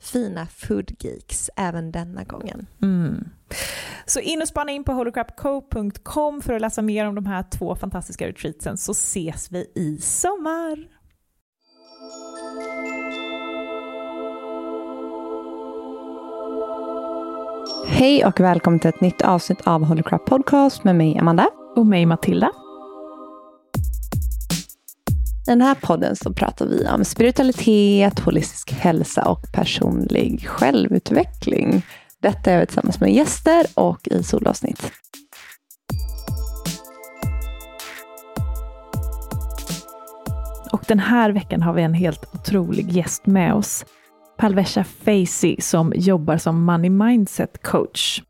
fina foodgeeks även denna gången. Mm. Så in och spana in på holocrapco.com för att läsa mer om de här två fantastiska retreatsen så ses vi i sommar. Hej och välkommen till ett nytt avsnitt av Holocrap Podcast med mig Amanda. Och mig Matilda. I den här podden så pratar vi om spiritualitet, holistisk hälsa och personlig självutveckling. Detta är vi tillsammans med gäster och i solavsnitt. Och den här veckan har vi en helt otrolig gäst med oss. Palvesha Facey som jobbar som Money Mindset coach.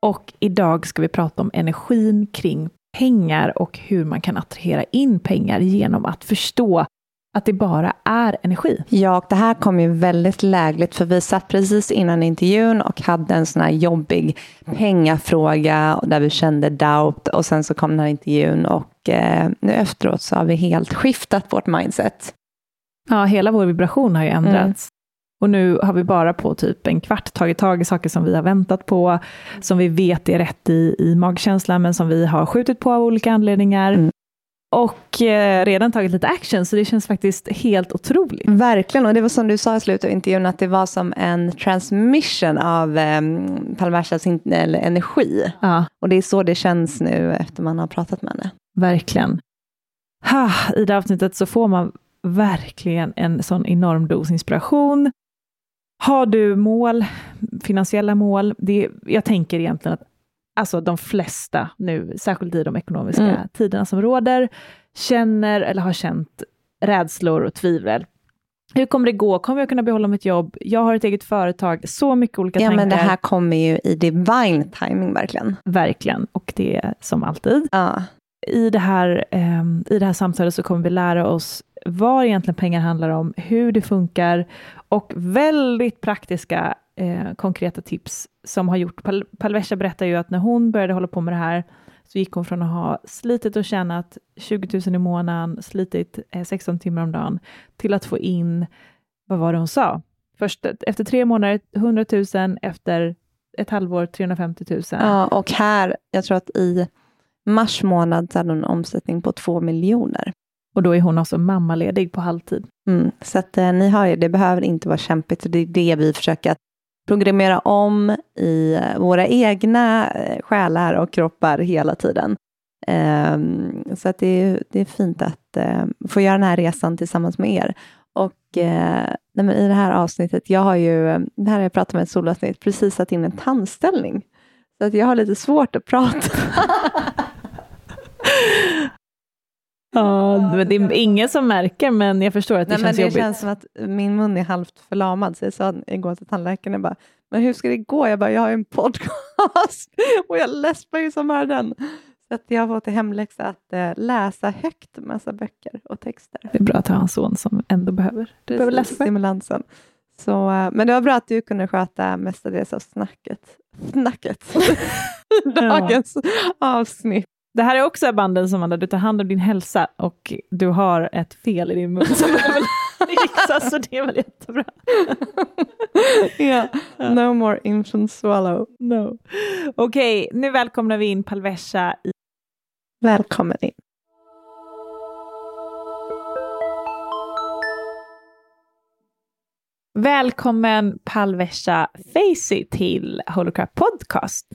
Och idag ska vi prata om energin kring pengar och hur man kan attrahera in pengar genom att förstå att det bara är energi. Ja, och det här kom ju väldigt lägligt för vi satt precis innan intervjun och hade en sån här jobbig pengafråga där vi kände doubt och sen så kom den här intervjun och eh, nu efteråt så har vi helt skiftat vårt mindset. Ja, hela vår vibration har ju ändrats. Och nu har vi bara på typ en kvart tagit tag i saker som vi har väntat på, som vi vet är rätt i, i magkänslan, men som vi har skjutit på av olika anledningar. Mm. Och eh, redan tagit lite action, så det känns faktiskt helt otroligt. Verkligen, och det var som du sa i slutet av intervjun, att det var som en transmission av eh, Palmersas energi. Ja. Och det är så det känns nu efter man har pratat med henne. Verkligen. Ha, I det avsnittet så får man verkligen en sån enorm dos inspiration. Har du mål, finansiella mål, det, jag tänker egentligen att alltså de flesta nu, särskilt i de ekonomiska mm. tiderna som råder, känner eller har känt rädslor och tvivel. Hur kommer det gå? Kommer jag kunna behålla mitt jobb? Jag har ett eget företag. Så mycket olika ja, tankar. Ja, men det här kommer ju i divine timing verkligen. Verkligen, och det är som alltid. Ja. I, det här, eh, I det här samtalet så kommer vi lära oss vad egentligen pengar handlar om, hur det funkar och väldigt praktiska eh, konkreta tips som har gjort, Pal Palvesha berättar ju att när hon började hålla på med det här så gick hon från att ha slitit och tjänat 20 000 i månaden, slitit eh, 16 timmar om dagen, till att få in, vad var det hon sa? Först efter tre månader 100 000, efter ett halvår 350 000. Ja, och här, jag tror att i mars månad så hade hon en omsättning på två miljoner. Och då är hon också mammaledig på halvtid. Mm, så att eh, ni hör ju, det behöver inte vara kämpigt. Det är det vi försöker att programmera om i eh, våra egna eh, själar och kroppar hela tiden. Eh, så att det, är, det är fint att eh, få göra den här resan tillsammans med er. Och uh, i det här avsnittet, jag har ju, det här har jag pratat med ett solavsnitt, precis satt in en tandställning. Så att jag har lite svårt att prata. Ja, men det är ingen som märker, men jag förstår att det Nej, känns men det jobbigt. Känns som att min mun är halvt förlamad, så jag sa igår till tandläkaren, jag bara, men hur ska det gå? Jag bara, jag har ju en podcast och jag läspar ju som bara den. Så att jag har fått i hemläxa att äh, läsa högt massa böcker och texter. Det är bra att ha en son som ändå behöver, du behöver läsa stimulansen. Så, äh, men det var bra att du kunde sköta mestadels av snacket. Snacket. Dagens avsnitt. Det här är också banden som Amanda, du tar hand om din hälsa och du har ett fel i din mun som behöver fixas, så det är väl jättebra. yeah. No more infant swallow. No. Okej, okay, nu välkomnar vi in Palvesha. I... Välkommen in. Välkommen Palvesha Facey till Holocrap Podcast.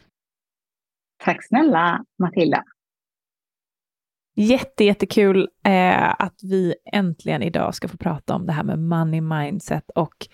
Tack snälla Matilda. Jätte, jättekul eh, att vi äntligen idag ska få prata om det här med money mindset och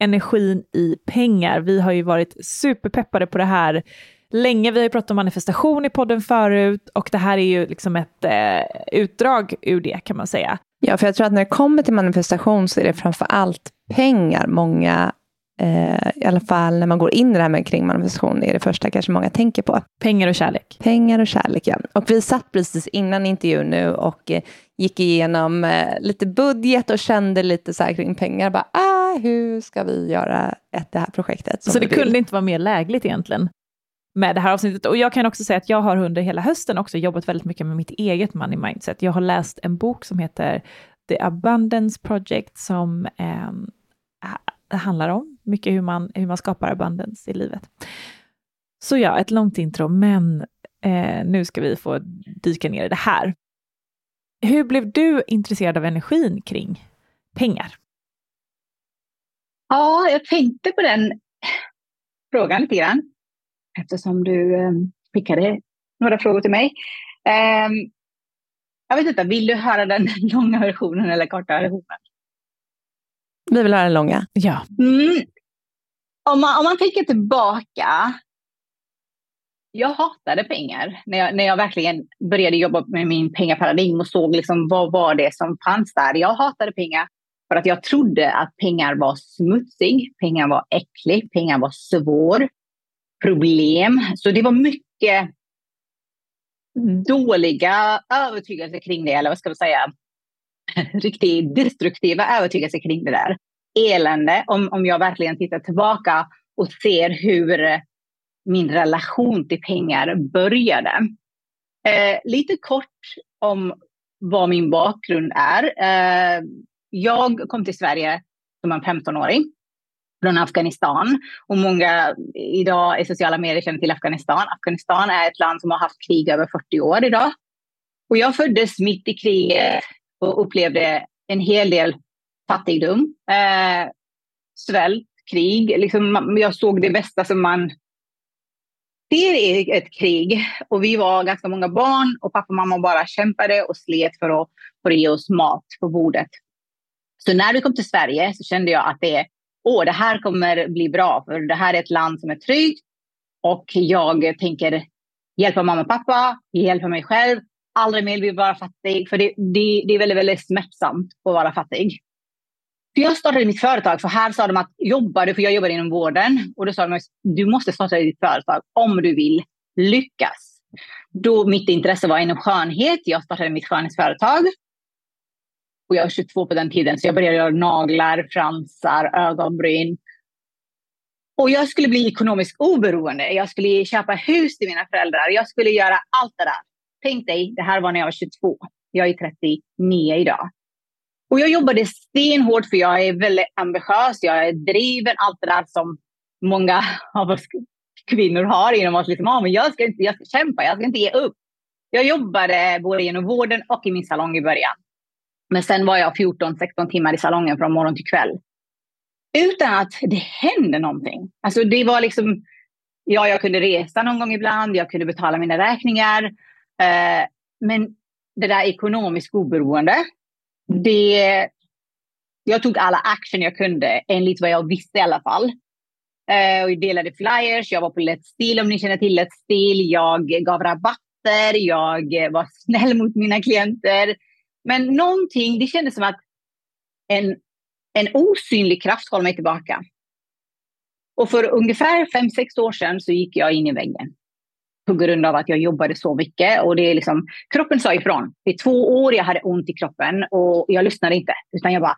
energin i pengar. Vi har ju varit superpeppade på det här länge. Vi har ju pratat om manifestation i podden förut och det här är ju liksom ett eh, utdrag ur det kan man säga. Ja, för jag tror att när det kommer till manifestation så är det framför allt pengar många eh, i alla fall när man går in i det här med kring manifestation, är det första kanske många tänker på. Pengar och kärlek. Pengar och kärlek, ja. Och vi satt precis innan intervjun nu och eh, gick igenom eh, lite budget och kände lite så här kring pengar. Bara, ah, hur ska vi göra ett, det här projektet? Så det kunde inte vara mer lägligt egentligen med det här avsnittet. Och jag kan också säga att jag har under hela hösten också jobbat väldigt mycket med mitt eget money mindset. Jag har läst en bok som heter The Abundance Project som eh, handlar om. Mycket hur man, hur man skapar abundance i livet. Så ja, ett långt intro, men eh, nu ska vi få dyka ner i det här. Hur blev du intresserad av energin kring pengar? Ja, jag tänkte på den frågan lite grann eftersom du eh, skickade några frågor till mig. Eh, jag vet inte, vill du höra den långa versionen eller korta versionen? Vi vill höra den långa. Ja. Mm. Om, man, om man tänker tillbaka. Jag hatade pengar när jag, när jag verkligen började jobba med min pengaparadigm och såg liksom vad var det som fanns där. Jag hatade pengar för att jag trodde att pengar var smutsig, pengar var äcklig, pengar var svår, problem. Så det var mycket dåliga övertygelser kring det, eller vad ska man säga? riktigt destruktiva övertygelser kring det där. Elände, om, om jag verkligen tittar tillbaka och ser hur min relation till pengar började. Eh, lite kort om vad min bakgrund är. Eh, jag kom till Sverige som en 15-åring från Afghanistan. Och många idag i sociala medier känner till Afghanistan. Afghanistan är ett land som har haft krig över 40 år idag. Och jag föddes mitt i kriget och upplevde en hel del fattigdom, eh, svält, krig. Liksom, jag såg det bästa som man ser i ett krig. Och vi var ganska många barn och pappa och mamma bara kämpade och slet för att, för att ge oss mat på bordet. Så när vi kom till Sverige så kände jag att det, åh, det här kommer bli bra, för det här är ett land som är tryggt och jag tänker hjälpa mamma och pappa, hjälpa mig själv aldrig mer vill vara fattig. För det, det, det är väldigt, väldigt smärtsamt att vara fattig. För jag startade mitt företag, för här sa de att jobbar du, för jag jobbar inom vården, och då sa de att du måste starta ditt företag om du vill lyckas. Då mitt intresse var inom skönhet. Jag startade mitt skönhetsföretag. Och jag var 22 på den tiden, så jag började göra naglar, fransar, ögonbryn. Och jag skulle bli ekonomiskt oberoende. Jag skulle köpa hus till mina föräldrar. Jag skulle göra allt det där. Tänk dig, det här var när jag var 22. Jag är 39 idag. Och jag jobbade stenhårt för jag är väldigt ambitiös. Jag är driven, allt det där som många av oss kvinnor har inom oss. Liksom, ah, men jag, ska inte, jag ska kämpa, jag ska inte ge upp. Jag jobbade både inom vården och i min salong i början. Men sen var jag 14-16 timmar i salongen från morgon till kväll. Utan att det hände någonting. Alltså det var liksom, ja, jag kunde resa någon gång ibland, jag kunde betala mina räkningar. Eh, men det där ekonomiskt oberoende, det, jag tog alla action jag kunde, enligt vad jag visste i alla fall. Eh, och jag delade flyers, jag var på Let's Steel om ni känner till Let's Steel. Jag gav rabatter, jag var snäll mot mina klienter. Men någonting, det kändes som att en, en osynlig kraft håller mig tillbaka. Och för ungefär fem sex år sedan så gick jag in i väggen. På grund av att jag jobbade så mycket. Och det är liksom, kroppen sa ifrån. I två år jag hade ont i kroppen och jag lyssnade inte. Utan jag bara,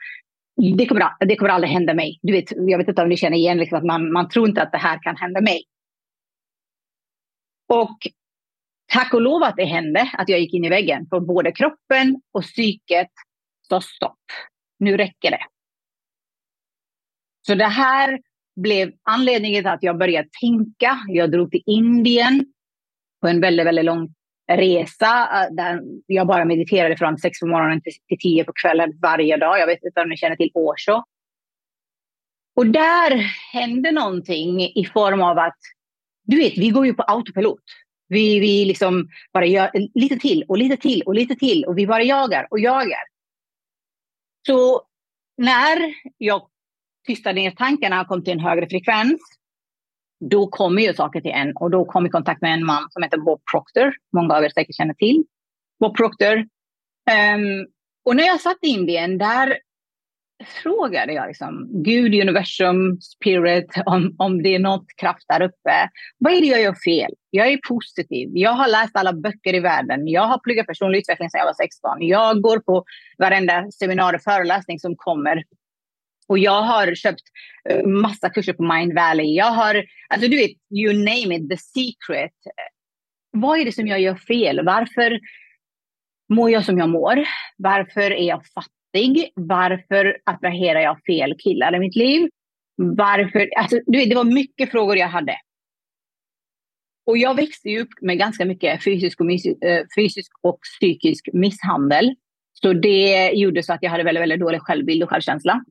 det kommer, det kommer aldrig hända mig. Du vet, jag vet inte om ni känner igen liksom att man, man tror inte att det här kan hända mig. Och tack och lov att det hände, att jag gick in i väggen. För både kroppen och psyket sa stopp. Nu räcker det. Så det här blev anledningen till att jag började tänka. Jag drog till Indien på en väldigt, väldigt lång resa äh, där jag bara mediterade från sex på morgonen till, till tio på kvällen varje dag. Jag vet inte om ni känner till Osho. Och där hände någonting i form av att, du vet, vi går ju på autopilot. Vi, vi liksom bara gör lite till och lite till och lite till och vi bara jagar och jagar. Så när jag tystade ner tankarna och kom till en högre frekvens, då kommer ju saker till en och då kom i kontakt med en man som heter Bob Proctor. Många av er säkert känner till Bob Proctor. Um, och när jag satt i Indien, där frågade jag liksom, Gud, universum, spirit, om, om det är något kraft där uppe. Vad är det jag gör fel? Jag är positiv. Jag har läst alla böcker i världen. Jag har pluggat personlig utveckling sedan jag var 16. Jag går på varenda seminarium och föreläsning som kommer. Och jag har köpt eh, massa kurser på Mind Valley. Jag har, alltså du vet, you name it, the secret. Vad är det som jag gör fel? Varför mår jag som jag mår? Varför är jag fattig? Varför attraherar jag fel killar i mitt liv? Varför? Alltså, du vet, det var mycket frågor jag hade. Och jag växte upp med ganska mycket fysisk och, eh, fysisk och psykisk misshandel. Så det gjorde så att jag hade väldigt, väldigt dålig självbild och självkänsla.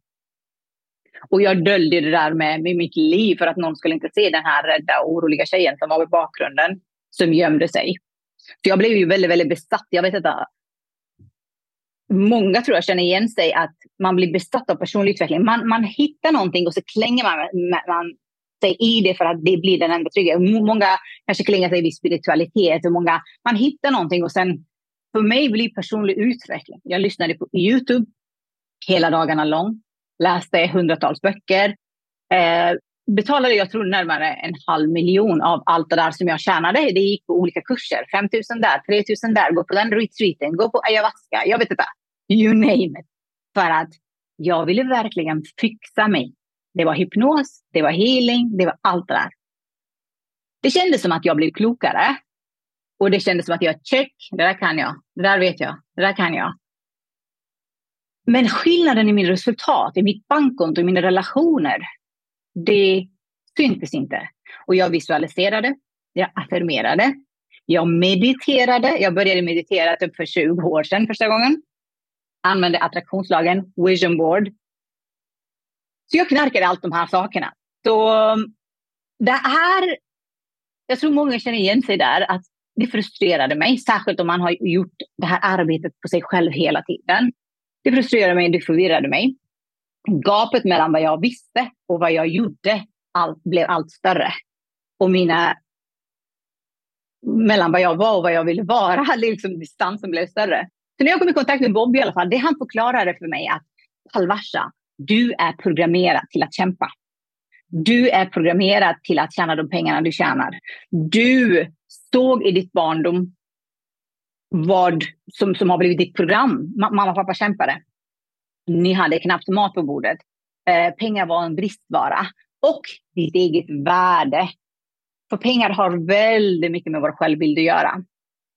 Och jag döljde det där med, med mitt liv för att någon skulle inte se den här rädda, och oroliga tjejen som var i bakgrunden, som gömde sig. Så jag blev ju väldigt, väldigt besatt. Jag vet inte, äh, många tror jag känner igen sig att man blir besatt av personlig utveckling. Man, man hittar någonting och så klänger man, man sig i det för att det blir den enda tryggheten. Många kanske klänger sig vid spiritualitet och många, man hittar någonting och sen för mig blir personlig utveckling. Jag lyssnade på Youtube hela dagarna lång, läste hundratals böcker, eh, betalade jag tror närmare en halv miljon av allt det där som jag tjänade. Det gick på olika kurser. 5 000 där, 3 000 där, gå på den retreaten, gå på ayahuasca. Jag vet inte you name it. För att jag ville verkligen fixa mig. Det var hypnos, det var healing, det var allt det där. Det kändes som att jag blev klokare. Och det kändes som att jag check, det där kan jag, det där vet jag, det där kan jag. Men skillnaden i mina resultat, i mitt bankkonto, i mina relationer, det syntes inte. Och jag visualiserade, jag affirmerade, jag mediterade. Jag började meditera typ för 20 år sedan första gången använde attraktionslagen, vision board. Så jag knarkade allt de här sakerna. Så det här, jag tror många känner igen sig där, att det frustrerade mig, särskilt om man har gjort det här arbetet på sig själv hela tiden. Det frustrerade mig, det förvirrade mig. Gapet mellan vad jag visste och vad jag gjorde allt, blev allt större. Och mina mellan vad jag var och vad jag ville vara, liksom distansen blev större. Så när jag kom i kontakt med Bobby i alla fall, det han förklarade för mig att Halvarsa, du är programmerad till att kämpa. Du är programmerad till att tjäna de pengarna du tjänar. Du såg i ditt barndom vad som, som har blivit ditt program. Mamma och pappa kämpade. Ni hade knappt mat på bordet. Eh, pengar var en bristvara. och ditt eget värde. För pengar har väldigt mycket med vår självbild att göra.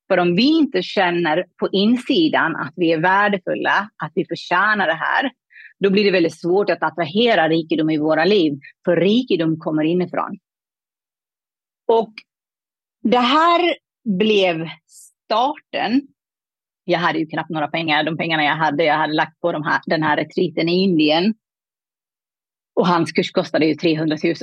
För om vi inte känner på insidan att vi är värdefulla, att vi förtjänar det här, då blir det väldigt svårt att attrahera rikedom i våra liv. För rikedom kommer inifrån. Och det här blev starten. Jag hade ju knappt några pengar. De pengarna jag hade, jag hade lagt på de här, den här retriten i Indien. Och hans kurs kostade ju 300 000.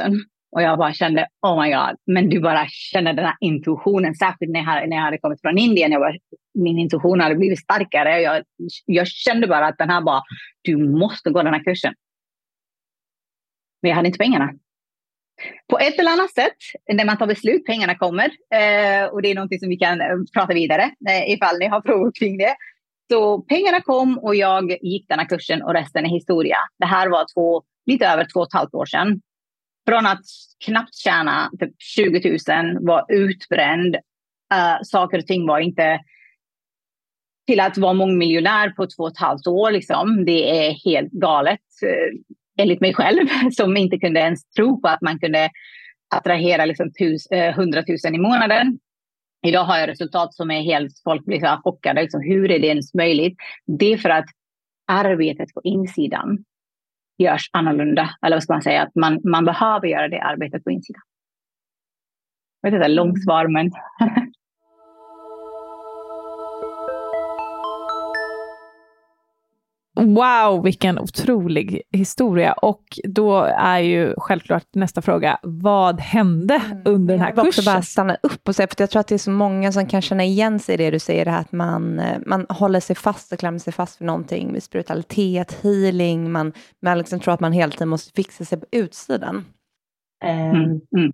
Och jag bara kände, oh my god. Men du bara känner den här intuitionen, särskilt när jag, när jag hade kommit från Indien. Jag bara, min intuition hade blivit starkare. Jag, jag kände bara att den här bara, du måste gå den här kursen. Men jag hade inte pengarna. På ett eller annat sätt, när man tar beslut, pengarna kommer. Eh, och det är någonting som vi kan eh, prata vidare eh, ifall ni har frågor kring det. Så pengarna kom och jag gick den här kursen och resten är historia. Det här var två, lite över två och ett halvt år sedan. Från att knappt tjäna typ 20 000, var utbränd, eh, saker och ting var inte till att vara mångmiljonär på två och ett halvt år. Liksom. Det är helt galet, eh, enligt mig själv, som inte kunde ens tro på att man kunde attrahera liksom, tus, eh, 100 000 i månaden. Idag har jag resultat som är helt, folk blir så chockade. Liksom, hur är det ens möjligt? Det är för att arbetet på insidan görs annorlunda. Eller vad ska man säga? Att man, man behöver göra det arbetet på insidan. Jag vet inte, långt svar, men... Wow, vilken otrolig historia. Och då är ju självklart nästa fråga, vad hände mm. under den här kursen? Jag vill bara stanna upp och säga, för jag tror att det är så många som kan känna igen sig i det du säger, det här att man, eh, man håller sig fast och klämmer sig fast för någonting med spiritualitet, healing, man, man liksom tror att man hela tiden måste fixa sig på utsidan. Mm. Um, mm.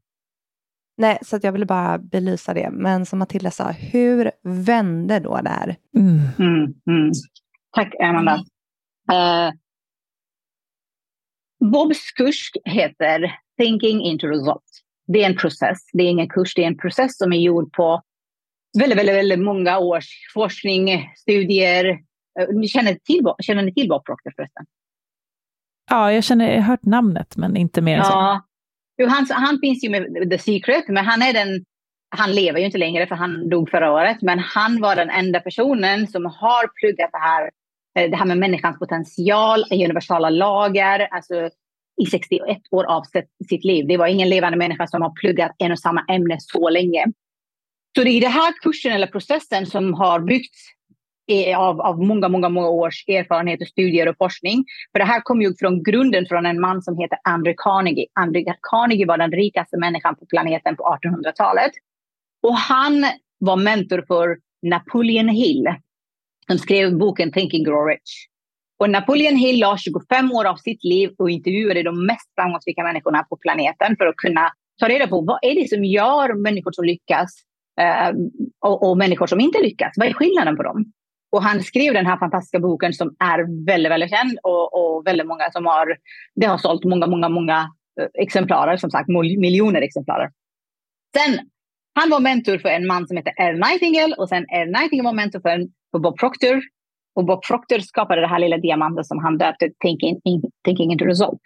Nej, så jag ville bara belysa det. Men som Matilda sa, hur vände då det här? Mm. mm, mm. Tack, Amanda. Uh, Bobs kurs heter Thinking into Results. Det är en process. Det är ingen kurs, det är en process som är gjord på väldigt, väldigt, väldigt många års forskning, studier. Uh, ni känner till, känner ni till Bob Proctor förresten? Ja, jag, känner, jag har hört namnet, men inte mer än så. Ja. Han, han finns ju med The Secret, men han är den han lever ju inte längre för han dog förra året, men han var den enda personen som har pluggat det här Eh, Eh, det här med människans potential, eh, universala lagar, alltså i 61 år av sitt liv. Det var ingen levande människa som har pluggat en och samma ämne så länge. Så det är den här kursen eller processen som har byggts eh, av, av många, många, många års erfarenhet och studier och forskning. För det här kom ju från grunden från en man som heter Andrew Carnegie. Andrew Carnegie var den rikaste människan på planeten på 1800-talet. Och han var mentor för Napoleon Hill som skrev boken Thinking Grow Rich. Och Napoleon Hill la 25 år av sitt liv och intervjuade de mest framgångsrika människorna på planeten för att kunna ta reda på vad är det som gör människor som lyckas eh, och, och, människor som inte lyckas. Vad är skillnaden på dem? Och han skrev den här fantastiska boken som är väldigt, väldigt känd och, och väldigt många som har, det har sålt många, många, många eh, exemplarer, som sagt miljoner exemplarer. Sen, han var mentor för en man som heter R. Nightingale och sen R. Nightingale var mentor för en på Bob Proctor. Och Bob Proctor skapade det här lilla diamanten som han döpte Thinking, Thinking into Result.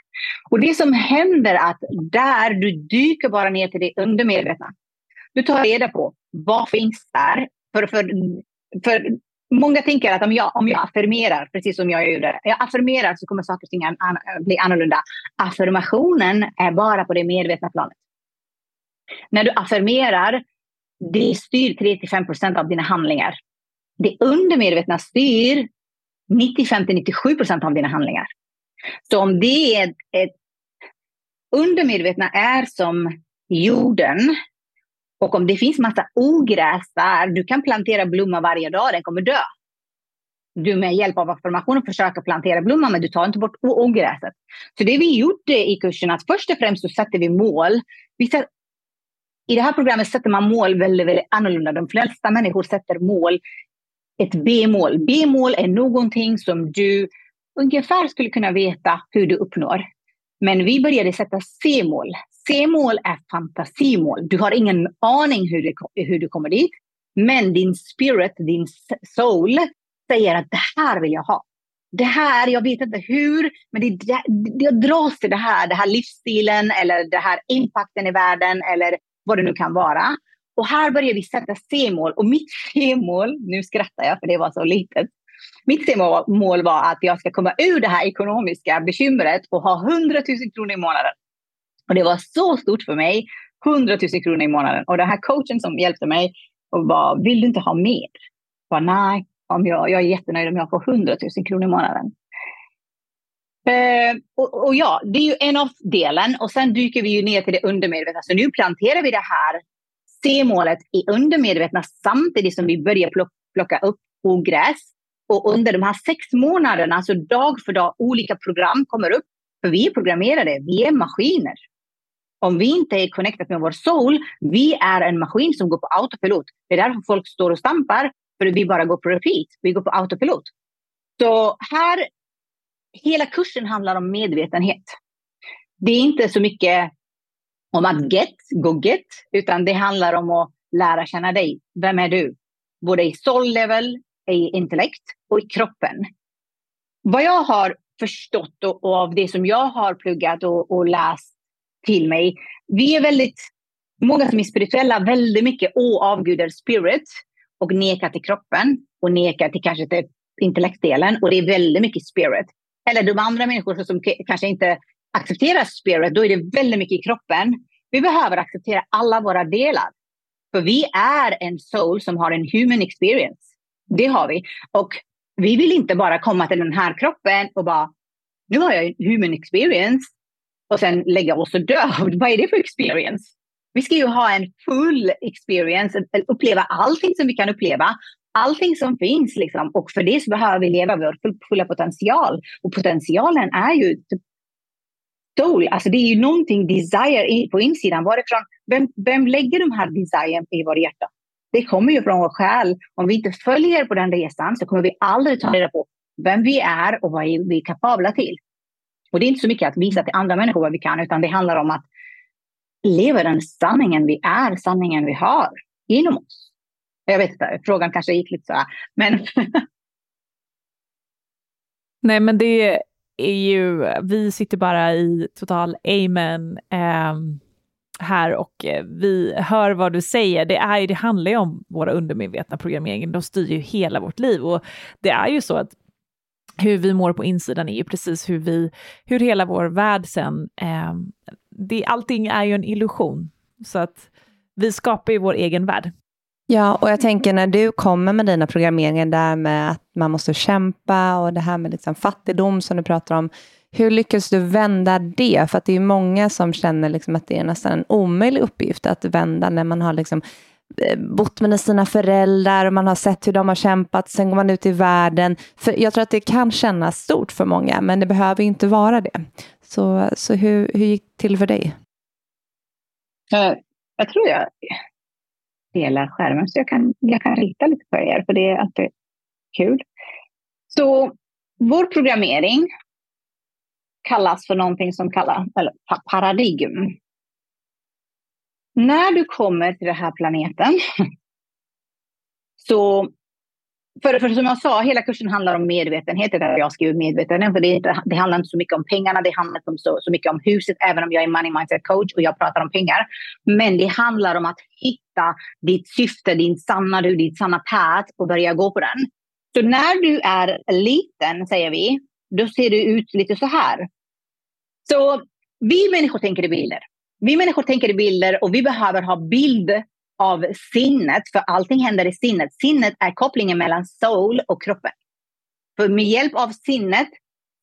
Och det som händer är att där du dyker bara ner till det undermedvetna. Du tar reda på vad finns där. För, för, för många tänker att om jag, om jag affirmerar, precis som jag gjorde, jag affirmerar så kommer saker och ting an, bli annorlunda. Affirmationen är bara på det medvetna planet. När du affirmerar, det styr 3-5 procent av dina handlingar det undermedvetna styr 95-97 procent av dina handlingar. Så om det är ett, ett undermedvetna är som jorden och om det finns massa ogräs där, du kan plantera blomma varje dag, den kommer dö. Du med hjälp av affirmationer försöker plantera blomman, men du tar inte bort ogräset. Så det vi gjorde eh, i kursen, att först och främst så sätter vi mål. Vi sätter, I det här programmet sätter man mål väldigt, väldigt annorlunda. De flesta människor sätter mål ett B-mål. B-mål är någonting som du ungefär skulle kunna veta hur du uppnår. Men vi började sätta C-mål. C-mål är fantasimål. Du har ingen aning hur, du, hur du kommer dit. Men din spirit, din soul, säger att det här vill jag ha. det här, jag vet inte hur, men det, det, jag dras till det här, det här livsstilen eller det här impacten i världen eller vad det nu kan vara. Och här börjar vi sätta C-mål och mitt C-mål, nu skrattar jag för det var så litet, mitt C-mål var att jag ska komma ur det här ekonomiska bekymret och ha 100 000 kronor i månaden. Och det var så stort för mig, 100 000 kronor i månaden. Och den här coachen som hjälpte mig och bara, vill du inte ha mer? Jag bara, nej, om jag, jag är jättenöjd om jag får 100 000 kronor i månaden. Eh, och, och, ja, det är ju en av delen och sen dyker vi ju ner till det undermedvetna. Så nu planterar vi det här C-målet i undermedvetna samtidigt som vi börjar plocka upp ogräs. Och under de här sex månaderna, så dag för dag, olika program kommer upp. För vi är programmerade, vi är maskiner. Om vi inte är connected med vår soul, vi är en maskin som går på autopilot. Det är därför folk står och stampar, för vi bara går på repeat. Vi går på autopilot. Så här, hela kursen handlar om medvetenhet. Det är inte så mycket om att get, go get, utan det handlar om att lära känna dig. Vem är du? Både i soul level, i intellekt och i kroppen. Vad jag har förstått och, och av det som jag har pluggat och, och läst till mig. Vi är väldigt, många som är spirituella, väldigt mycket avgudar spirit och nekar till kroppen och nekar till kanske till intellektdelen och det är väldigt mycket spirit. Eller de andra människor som kanske inte accepterar spirit, då är det väldigt mycket i kroppen. Vi behöver acceptera alla våra delar. För vi är en soul som har en human experience. Det har vi. Och vi vill inte bara komma till den här kroppen och bara, nu har jag en human experience och sen lägga oss och dö. Vad är det för experience? Vi ska ju ha en full experience, uppleva allting som vi kan uppleva, allting som finns. Liksom. Och för det så behöver vi leva vår fulla potential. Och potentialen är ju typ stol, alltså det är ju någonting desire på insidan. Varifrån, vem, vem lägger de här desiren i vårt hjärta? Det kommer ju från vår själ. Om vi inte följer på den resan så kommer vi aldrig ta reda på vem vi är och vad vi är kapabla till. Och det är inte så mycket att visa till andra människor vad vi kan, utan det handlar om att leva den sanningen vi är, sanningen vi har inom oss. Jag vet inte, frågan kanske gick lite så här, men... Nej, men det är ju, vi sitter bara i total amen eh, här och eh, vi hör vad du säger. Det, är, det handlar ju om våra undermedvetna programmering, de styr ju hela vårt liv och det är ju så att hur vi mår på insidan är ju precis hur vi, hur hela vår värld sen, eh, det, allting är ju en illusion. Så att vi skapar ju vår egen värld. Ja, och jag tänker när du kommer med dina programmeringar där med att man måste kämpa och det här med liksom fattigdom som du pratar om. Hur lyckas du vända det? För att det är många som känner liksom att det är nästan en omöjlig uppgift att vända när man har liksom eh, bott med sina föräldrar och man har sett hur de har kämpat. Sen går man ut i världen. För jag tror att det kan kännas stort för många, men det behöver inte vara det. Så, så hur, hur gick det till för dig? Eh, jag tror jag dela skärmen så jag kan, jag kan rita lite för er, för det är alltid kul. Så vår programmering kallas för någonting som kallas eller paradigm. När du kommer till den här planeten så för, för som jag sa, hela kursen handlar om medvetenhet. Där jag skriver medvetenhet. För det, det handlar inte så mycket om pengarna, det handlar inte så, så mycket om huset, även om jag är money mindset coach och jag pratar om pengar. Men det handlar om att hitta ditt syfte, din sanna du, ditt sanna path och börja gå på den. Så när du är liten, säger vi, då ser du ut lite så här. Så vi människor tänker i bilder. Vi människor tänker i bilder och vi behöver ha bild av sinnet, för allting händer i sinnet. Sinnet är kopplingen mellan soul och kroppen. För med hjälp av sinnet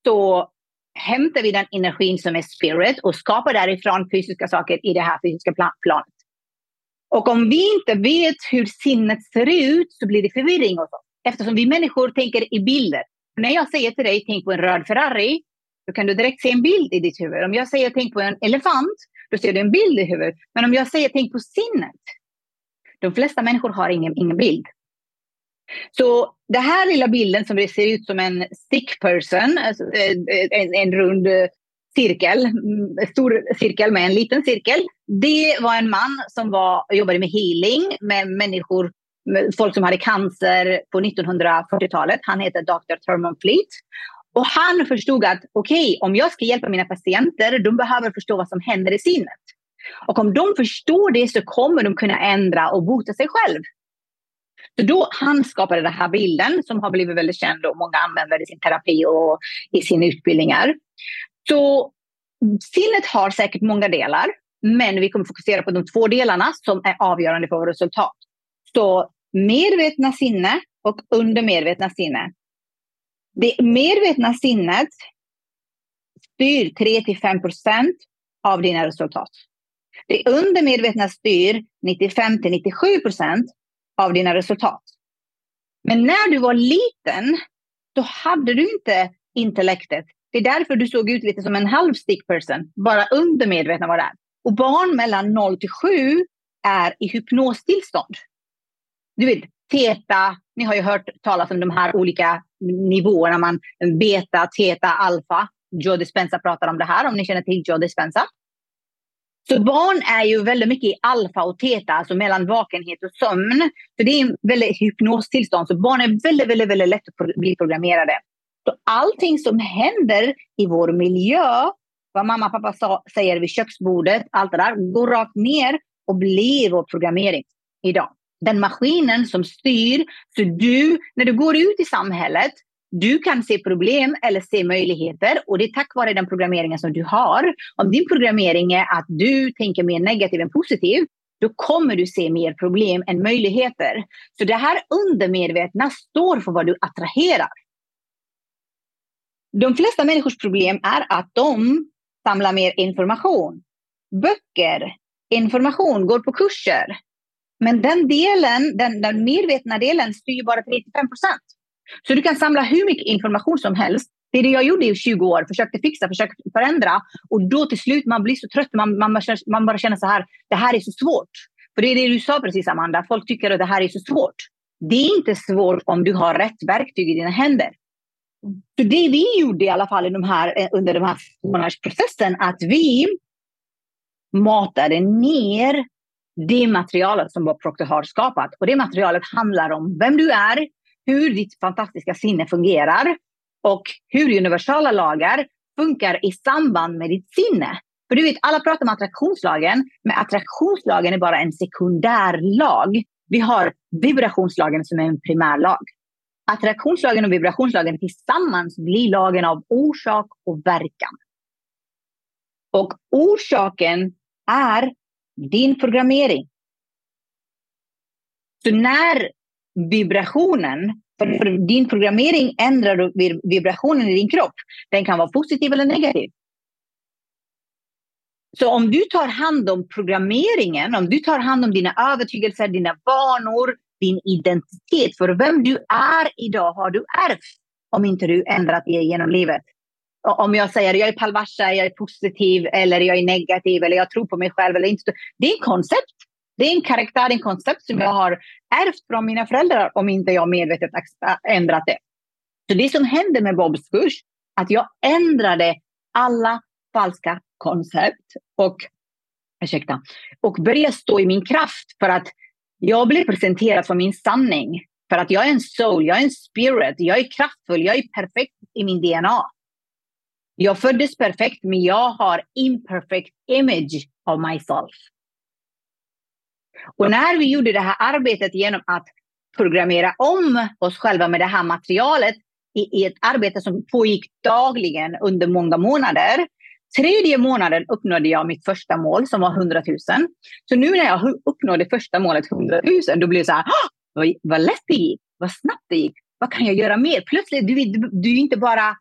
så hämtar vi den energin som är spirit och skapar därifrån fysiska saker i det här fysiska planet. Och om vi inte vet hur sinnet ser ut så blir det förvirring hos oss. Eftersom vi människor tänker i bilder. När jag säger till dig, tänk på en röd Ferrari, då kan du direkt se en bild i ditt huvud. Om jag säger tänk på en elefant, då ser du en bild i huvudet. Men om jag säger tänk på sinnet, de flesta människor har ingen, ingen bild. Så den här lilla bilden som det ser ut som en stick person, alltså eh, en, en, rund eh, cirkel, mm, en stor cirkel med en liten cirkel. Det var en man som var, jobbade med healing med människor, med folk som hade cancer på 1940-talet. Han heter Dr. Thurman Fleet. Och han förstod att okej, okay, om jag ska hjälpa mina patienter, de behöver förstå vad som händer i sinnet. Och om de förstår det så kommer de kunna ändra och bota sig själv. Så då han skapade den här bilden som har blivit väldigt känd och många använder i sin terapi och i sina utbildningar. Så sinnet har säkert många delar, men vi kommer fokusera på de två delarna som är avgörande för vårt resultat. Så medvetna sinne och undermedvetna sinne. Det medvetna sinnet styr 3 till 5 procent av dina resultat. Det undermedvetna styr 95-97 procent av dina resultat. Men när du var liten, då hade du inte intellektet. Det är därför du såg ut lite som en halv stick person, bara undermedvetna var det är. Och barn mellan 0 till 7 är i hypnostillstånd. Du vet, teta, ni har ju hört talas om de här olika nivåerna, man, beta, teta, alfa. Joe Dispenza pratar om det här, om ni känner till Joe Dispenza. Så barn är ju väldigt mycket i alfa och teta, alltså mellan vakenhet och sömn. Så det är en väldigt hypnostillstånd. Så barn är väldigt, väldigt, väldigt lätt att bli programmerade. Så allting som händer i vår miljö, vad mamma och pappa sa, säger vid köksbordet, allt det där, går rakt ner och blir vår programmering idag. Den maskinen som styr, så du, när du går ut i samhället, du kan se problem eller se möjligheter och det är tack vare den programmeringen som du har. Om din programmering är att du tänker mer negativ än positiv, då kommer du se mer problem än möjligheter. Så det här undermedvetna står för vad du attraherar. De flesta människors problem är att de samlar mer information. Böcker, information, går på kurser. Men den delen, den, den medvetna delen styr bara 35 procent. Så du kan samla hur mycket information som helst. Det är det jag gjorde i 20 år, försökte fixa, försökte förändra. Och då till slut man blir så trött, man, man, man bara känner så här, det här är så svårt. För det är det du sa precis Amanda, folk tycker att det här är så svårt. Det är inte svårt om du har rätt verktyg i dina händer. Så det vi gjorde i alla fall i de här, eh, under den här månadsprocessen, att vi matade ner det materialet som vår Proctor har skapat. Och det materialet handlar om vem du är, hur ditt fantastiska sinne fungerar och hur universala lagar funkar i samband med ditt sinne. För du vet, alla pratar om attraktionslagen, men attraktionslagen är bara en sekundär lag. Vi har vibrationslagen som är en primär lag. Attraktionslagen och vibrationslagen tillsammans blir lagen av orsak och verkan. Och orsaken är din programmering. Så när vibrationen. För din programmering ändrar vibrationen i din kropp. Den kan vara positiv eller negativ. Så om du tar hand om programmeringen, om du tar hand om dina övertygelser, dina vanor, din identitet, för vem du är idag har du ärvt om inte du ändrat det genom livet. Om jag säger jag är palvarsa, jag är positiv eller jag är negativ eller jag tror på mig själv eller inte. Det är koncept. Det är en karaktär, en koncept som jag har ärvt från mina föräldrar om inte jag medvetet ändrat det. Så det som hände med Bobs kurs, att jag ändrade alla falska koncept och, ursäkta, och började stå i min kraft för att jag blev presenterad för min sanning. För att jag är en soul, jag är en spirit, jag är kraftfull, jag är perfekt i min DNA. Jag föddes perfekt, men jag har imperfect image of myself. Och när vi gjorde det här arbetet genom att programmera om oss själva med det här materialet i, i ett arbete som pågick dagligen under många månader. Tredje månaden uppnådde jag mitt första mål som var 100 000. Så nu när jag uppnådde första målet 100 000, då blev det så här, vad, vad lätt det gick, vad snabbt det gick, vad kan jag göra mer? Plötsligt, du, du, du är inte bara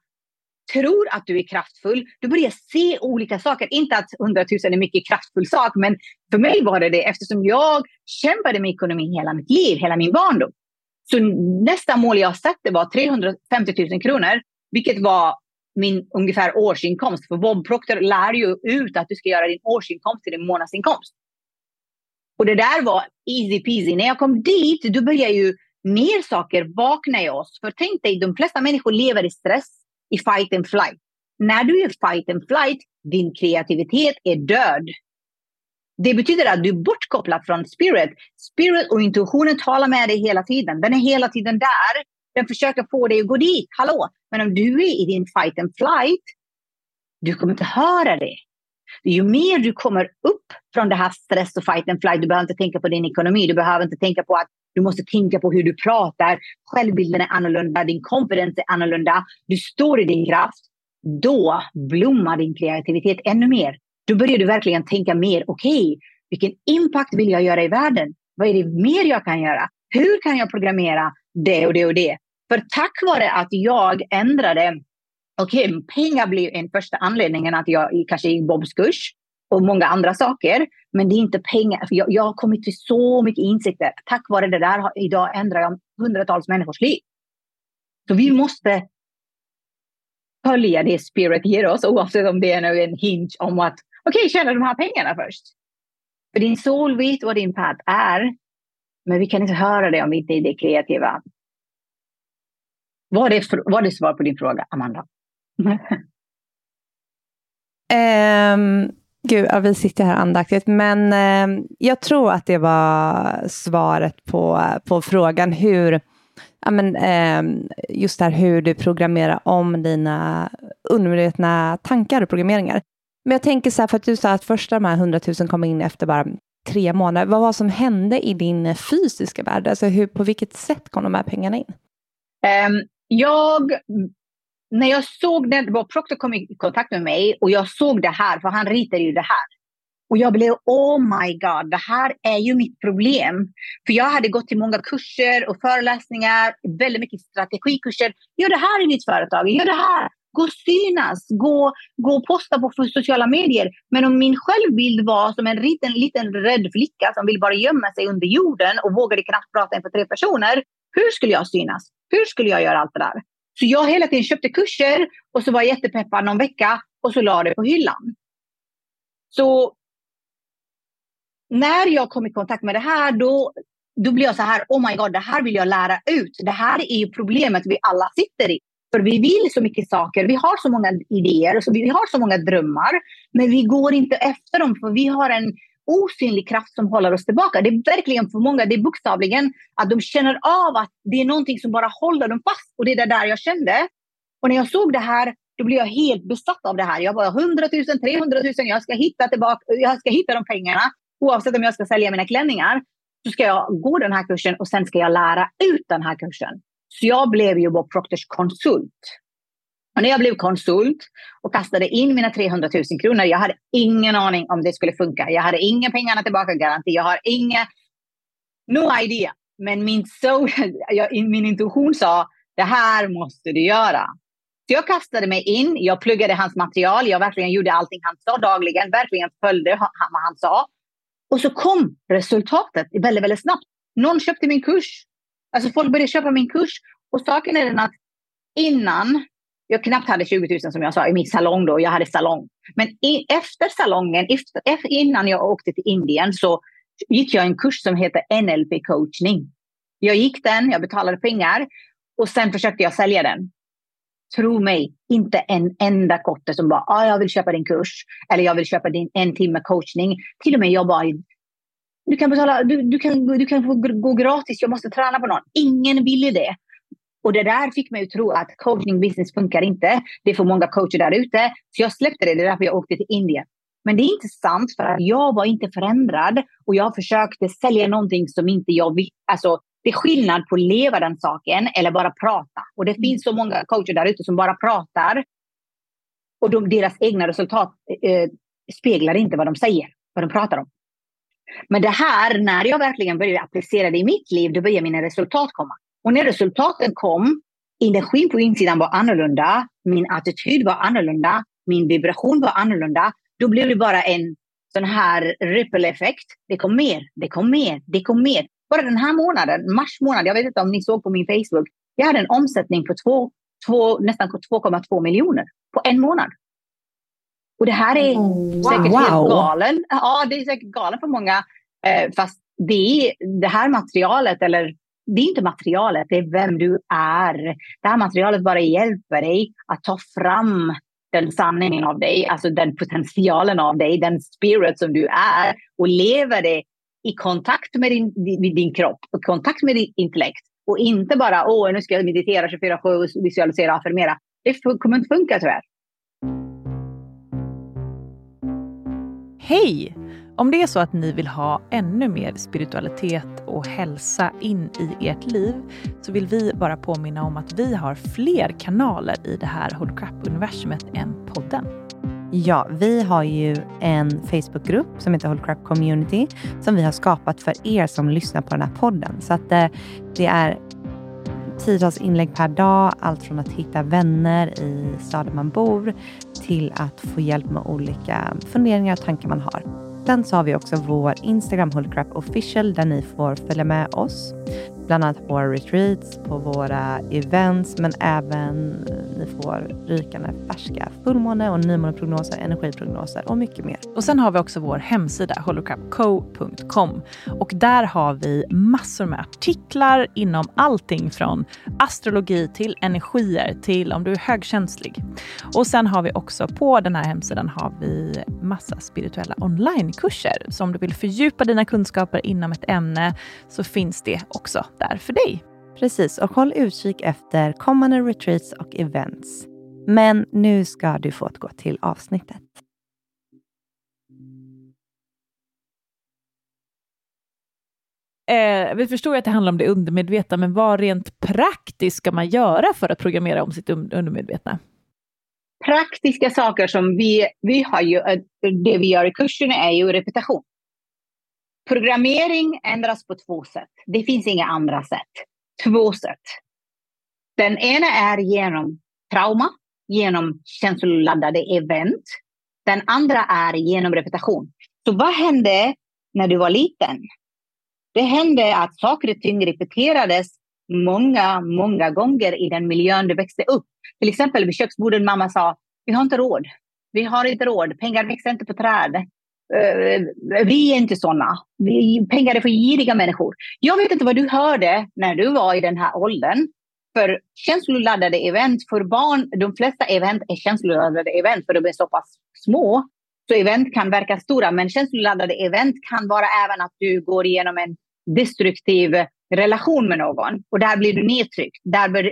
tror att du är kraftfull, du börjar se olika saker. Inte att 100 000 är en mycket kraftfull sak, men för mig var det det eftersom jag kämpade med ekonomi hela mitt liv, hela min barndom. Så nästa mål jag satte var 350 000 kronor, vilket var min ungefär årsinkomst. För Bob Proctor lär ju ut att du ska göra din årsinkomst till din månadsinkomst. Och det där var easy peasy. När jag kom dit, då började ju mer saker vakna i oss. För tänk dig, de flesta människor lever i stress i fight and flight. När du är fight and flight, din kreativitet är död. Det betyder att du är bortkopplad från spirit. Spirit och intuitionen talar med dig hela tiden. Den är hela tiden där Den försöker få dig att gå dit. Hallå! Men om du är i din fight and flight, du kommer inte höra det. Ju mer du kommer upp från det här stress och fight and flight, du behöver inte tänka på din ekonomi, du behöver inte tänka på att du måste tänka på hur du pratar, självbilden är annorlunda, din confidence är annorlunda, du står i din kraft. Då blommar din kreativitet ännu mer. Då börjar du verkligen tänka mer, okej, okay, vilken impact vill jag göra i världen? Vad är det mer jag kan göra? Hur kan jag programmera det och det och det? För tack vare att jag ändrade, okej, okay, pengar blev en första anledningen att jag kanske gick Bobs kurs och många andra saker. Men det är inte pengar. För jag, jag har kommit till så mycket insikter. Tack vare det där idag ändrar jag hundratals människors liv. Så vi måste följa det Spirit ger oss oavsett om det är en hint om att okej, okay, tjäna de här pengarna först. För din soul vet vad din path är. Men vi kan inte höra det om vi inte är det kreativa. Var det, var det svar på din fråga, Amanda? um, gud, ja, vi sitter här andaktigt, men eh, jag tror att det var svaret på, på frågan hur, ja, men, eh, just där hur du programmerar om dina undermedvetna tankar och programmeringar. Men jag tänker så här, för att du sa att första de här 100 000 kom in efter bara tre månader. Vad var som hände i din fysiska värld? Alltså hur, på vilket sätt kom de här pengarna in? Um, jag, när jag såg det, var Proctor kom i kontakt med mig och jag såg det här, för han ritade ju det här. Och jag blev, oh my god, det här är ju mitt problem. För jag hade gått till många kurser och föreläsningar, väldigt mycket strategikurser. Gör det här i ditt företag, gör det här. Gå och synas, gå, gå och posta på sociala medier. Men om min självbild var som en liten, liten rädd flicka som vill bara gömma sig under jorden och vågade knappt prata inför tre personer. Hur skulle jag synas? Hur skulle jag göra allt det där? Så jag hela tiden köpte kurser och så var jag jättepeppad någon vecka och så la det på hyllan. Så när jag kom i kontakt med det här då, då blev jag så här, oh my god, det här vill jag lära ut. Det här är ju problemet vi alla sitter i. För vi vill så mycket saker, vi har så många idéer, så vi har så många drömmar. Men vi går inte efter dem för vi har en osynlig kraft som håller oss tillbaka. Det är verkligen för många, det är bokstavligen att de känner av att det är någonting som bara håller dem fast. Och det är det där jag kände. Och när jag såg det här, då blev jag helt besatt av det här. Jag bara 100 000, 300 000, jag ska hitta tillbaka, jag ska hitta de pengarna. Oavsett om jag ska sälja mina klänningar så ska jag gå den här kursen och sen ska jag lära ut den här kursen. Så jag blev ju Bob Proctors konsult. Och när jag blev konsult och kastade in mina 300 000 kronor, jag hade ingen aning om det skulle funka. Jag hade inga pengarna tillbaka-garanti. Jag har inga... No idea. Men min, so, jag, min intuition sa, det här måste du göra. Så jag kastade mig in, jag pluggade hans material, jag verkligen gjorde allting han sa dagligen, verkligen följde vad han sa. Och så kom resultatet väldigt, väldigt snabbt. Någon köpte min kurs. Alltså folk började köpa min kurs. Och saken är den att innan jag knappt hade 20 000 som jag sa i min salong då. Jag hade salong. Men i, efter salongen, efter, innan jag åkte till Indien så gick jag en kurs som heter NLP coachning. Jag gick den, jag betalade pengar och sen försökte jag sälja den. Tro mig, inte en enda kotte som bara ah, jag vill köpa din kurs eller jag vill köpa din en timme coachning. Till och med jag bara du kan, betala, du, du, kan, du kan få gå gratis, jag måste träna på någon. Ingen ville det. Och det där fick mig att tro att coaching business funkar inte. Det är för många coacher där ute. Så jag släppte det, det är därför jag åkte till Indien. Men det är inte sant för att jag var inte förändrad och jag försökte sälja någonting som inte jag visste. Alltså, det är skillnad på att leva den saken eller bara prata. Och det finns så många coacher där ute som bara pratar. Och de, deras egna resultat eh, speglar inte vad de säger, vad de pratar om. Men det här, när jag verkligen började applicera det i mitt liv, då började mina resultat komma. Och när resultaten kom, energin på insidan var annorlunda, min attityd var annorlunda, min vibration var annorlunda. Då blev det bara en sån här ripple-effekt. Det kom mer, det kom mer, det kom mer. Bara den här månaden, mars månad, jag vet inte om ni såg på min Facebook, jag hade en omsättning på två, två, nästan 2,2 miljoner på en månad. Och det här är oh, wow. säkert helt galen. Ja, det är säkert galen för många. Eh, fast det, det här materialet, eller det är inte materialet, det är vem du är. Det här materialet bara hjälper dig att ta fram den sanningen av dig, alltså den potentialen av dig, den spirit som du är och leva det i kontakt med din, med din kropp, och kontakt med ditt intellekt och inte bara åh, nu ska jag meditera 24-7 och visualisera och affirmera. Det kommer inte funka tyvärr. Hej! Om det är så att ni vill ha ännu mer spiritualitet och hälsa in i ert liv så vill vi bara påminna om att vi har fler kanaler i det här Hold Crap-universumet än podden. Ja, vi har ju en Facebookgrupp som heter Hold Crap Community som vi har skapat för er som lyssnar på den här podden. Så att det, det är tiotals inlägg per dag, allt från att hitta vänner i staden man bor till att få hjälp med olika funderingar och tankar man har. Sen så har vi också vår Instagram Holycrap official där ni får följa med oss bland annat på våra retreats, på våra events, men även ni får rykande färska fullmåne och nymåneprognoser, energiprognoser och mycket mer. Och sen har vi också vår hemsida holocrapco.com och där har vi massor med artiklar inom allting från astrologi till energier till om du är högkänslig. Och sen har vi också på den här hemsidan har vi massa spirituella onlinekurser. Så om du vill fördjupa dina kunskaper inom ett ämne så finns det också där för dig. Precis, och håll utkik efter kommande retreats och events. Men nu ska du få gå till avsnittet. Eh, vi förstår att det handlar om det undermedvetna, men vad rent praktiskt ska man göra för att programmera om sitt undermedvetna? Praktiska saker som vi, vi har ju, eh, det vi gör i kursen är ju repetition. Programmering ändras på två sätt. Det finns inga andra sätt. Två sätt. Den ena är genom trauma, genom känsloladdade event. Den andra är genom repetition. Så vad hände när du var liten? Det hände att saker och ting repeterades många, många gånger i den miljön du växte upp. Till exempel vid köksbordet mamma sa, vi har inte råd. Vi har inte råd. Pengar växer inte på träd. Eh, vi är inte sådana. pengar är för giriga människor. Jag vet inte vad du hörde när du var i den här åldern. För känsloladdade event för barn, de flesta event är känsloladdade event för de är så pass små. Så event kan verka stora, men känsloladdade event kan vara även att du går igenom en destruktiv relation med någon. Och där blir du nedtryckt. Där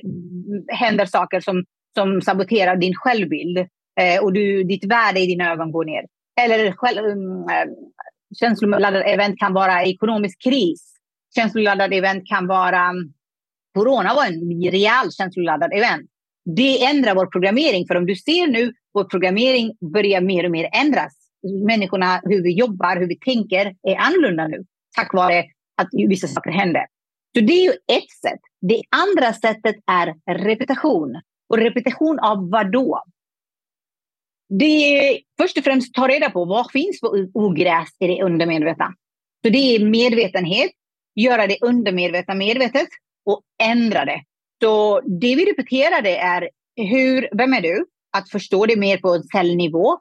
händer saker som, som saboterar din självbild. Eh, och du, ditt värde i dina ögon går ner eller själv, mm, eh, um, känsloladdade event kan vara ekonomisk kris. Känsloladdade event kan vara um, Corona var en rejäl känsloladdad event. Det ändrar vår programmering. För om du ser nu, vår programmering börjar mer och mer ändras. Människorna, hur vi jobbar, hur vi tänker är annorlunda nu. Tack vare att vissa saker händer. Så det är ju ett sätt. Det andra sättet är repetition. Och repetition av vad då? Det är först och främst ta reda på vad finns för ogräs i det undermedvetna. Så det är medvetenhet, göra det undermedvetna medvetet och ändra det. Så det vi repeterade är hur, vem är du? Att förstå det mer på cellnivå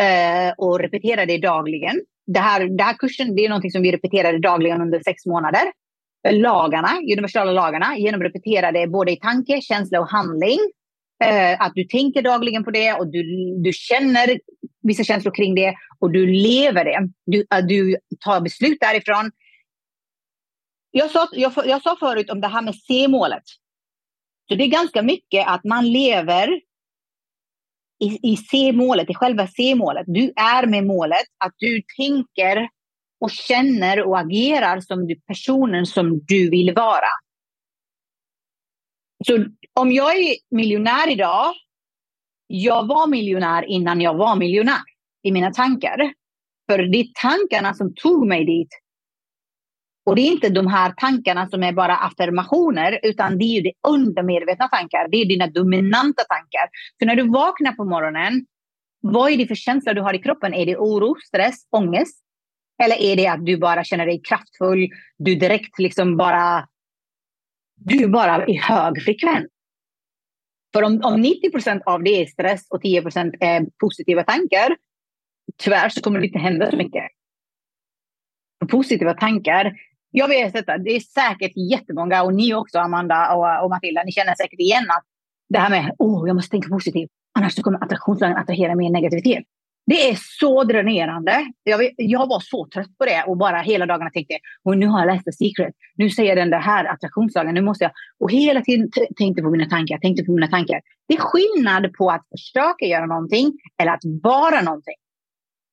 eh, och repetera det dagligen. Det här, det här kursen det är något som vi repeterade dagligen under sex månader. Lagarna, universala lagarna, genom att repetera det både i tanke, känsla och handling Eh, att du tänker dagligen på det och du, du känner vissa känslor kring det och du lever det. Du, att du tar beslut därifrån. Jag sa, jag, jag sa förut om det här med C-målet. Så det är ganska mycket att man lever i, i C-målet, i själva C-målet. Du är med målet, att du tänker och känner och agerar som du, personen som du vill vara. Så om jag är miljonär idag, jag var miljonär innan jag var miljonär i mina tankar. För det är tankarna som tog mig dit. Och det är inte de här tankarna som är bara affirmationer, utan det är ju det undermedvetna tankar. Det är dina dominanta tankar. Så när du vaknar på morgonen, vad är det för känsla du har i kroppen? Är det oro, stress, ångest? Eller är det att du bara känner dig kraftfull, du direkt liksom bara du är bara i hög frekvens. För om, om 90 procent av det är stress och 10 procent är positiva tankar, tyvärr så kommer det inte hända så mycket. För positiva tankar, jag vet detta, det är säkert jättemånga, och ni också Amanda och, och Matilda, ni känner säkert igen att det här med, åh, oh, jag måste tänka positivt, annars kommer attraktionslagen attrahera mer negativitet. Det är så dränerande. Jag, jag var så trött på det och bara hela dagarna tänkte och nu har jag läst The Secret. Nu säger den det här attraktionslagen. Nu måste jag. Och hela tiden tänkte på mina tankar, tänkte på mina tankar. Det är skillnad på att försöka göra någonting eller att vara någonting.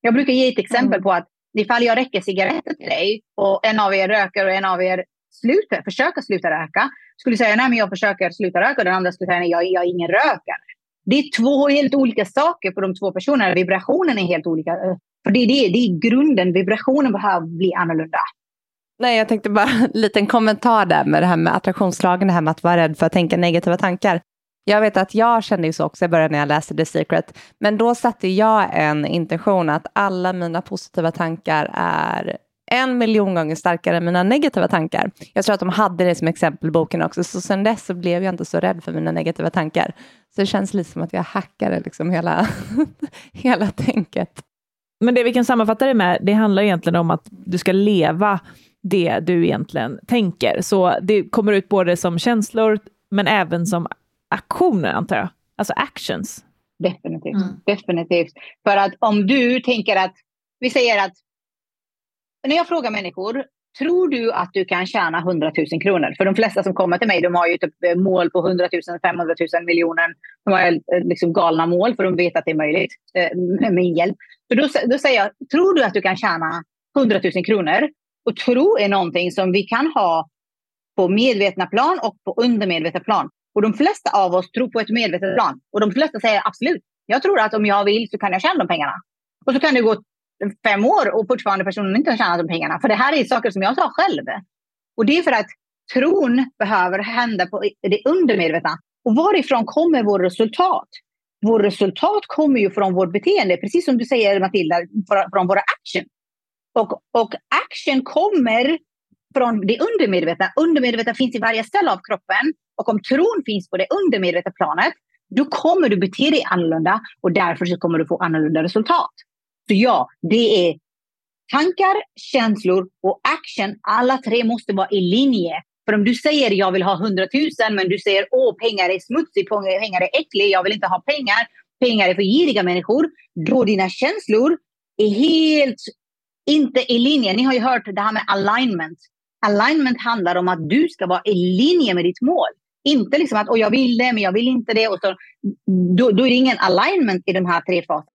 Jag brukar ge ett exempel mm. på att ifall jag räcker cigaretter till dig och en av er röker och en av er slutar, försöker sluta röka. Skulle säga nej men jag försöker sluta röka och den andra skulle säga nej jag, jag är ingen rökare. Det är två helt olika saker för de två personerna. Vibrationen är helt olika. För det är, det, det är grunden. Vibrationen behöver bli annorlunda. Nej, jag tänkte bara en liten kommentar där med det här med attraktionslagen, det här med att vara rädd för att tänka negativa tankar. Jag vet att jag kände ju så också i början när jag läste The Secret, men då satte jag en intention att alla mina positiva tankar är en miljon gånger starkare än mina negativa tankar. Jag tror att de hade det som exempel i boken också, så sen dess så blev jag inte så rädd för mina negativa tankar. Så det känns lite som att jag hackade liksom hela, hela tänket. Men det vi kan sammanfatta det med, det handlar egentligen om att du ska leva det du egentligen tänker. Så det kommer ut både som känslor, men även som aktioner, antar jag. Alltså actions. Definitivt. Mm. Definitivt. För att om du tänker att, vi säger att, när jag frågar människor, tror du att du kan tjäna 100 000 kronor? För de flesta som kommer till mig, de har ju typ eh, mål på 100 000, 500 000 miljoner. De har eh, liksom galna mål för de vet att det är möjligt eh, med min hjälp. Så då, då säger jag, tror du att du kan tjäna 100 000 kronor? Och tro är någonting som vi kan ha på medvetna plan och på undermedvetna plan. Och de flesta av oss tror på ett medvetet plan. Och de flesta säger absolut, jag tror att om jag vill så kan jag tjäna de pengarna. Och så kan det gå fem år och fortfarande personen inte har tjänat de pengarna. För det här är saker som jag sa själv. Och det är för att tron behöver hända på det undermedvetna. Och varifrån kommer vårt resultat? Vårt resultat kommer ju från vårt beteende, precis som du säger Matilda, från våra action. Och, och action kommer från det undermedvetna. Undermedvetna finns i varje ställe av kroppen. Och om tron finns på det undermedvetna planet, då kommer du bete dig annorlunda och därför så kommer du få annorlunda resultat. Så ja, det är tankar, känslor och action. Alla tre måste vara i linje. För om du säger jag vill ha 100 000 men du säger åh pengar är smutsigt, pengar är äckligt, jag vill inte ha pengar, pengar är för giriga människor. Då dina känslor är helt inte i linje. Ni har ju hört det här med alignment. Alignment handlar om att du ska vara i linje med ditt mål. Inte liksom att jag vill det men jag vill inte det. Och så, då, då är det ingen alignment i de här tre faserna.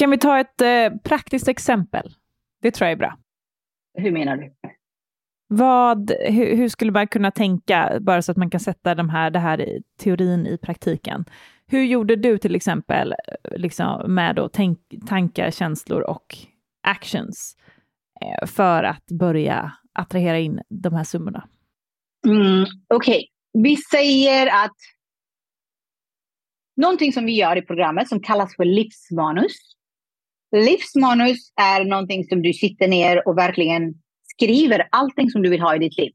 Kan vi ta ett eh, praktiskt exempel? Det tror jag är bra. Hur menar du? Vad, hur, hur, skulle man kunna tänka, bara så att man kan sätta de här, det här i teorin i praktiken? Hur gjorde du till exempel liksom, med då, tänk, tankar, känslor och actions eh, för att börja attrahera in de här summorna? Mm, Okej, okay. vi säger att någonting som vi gör i programmet som kallas för livsmanus Livsmanus är någonting som du sitter ner och verkligen skriver allting som du vill ha i ditt liv.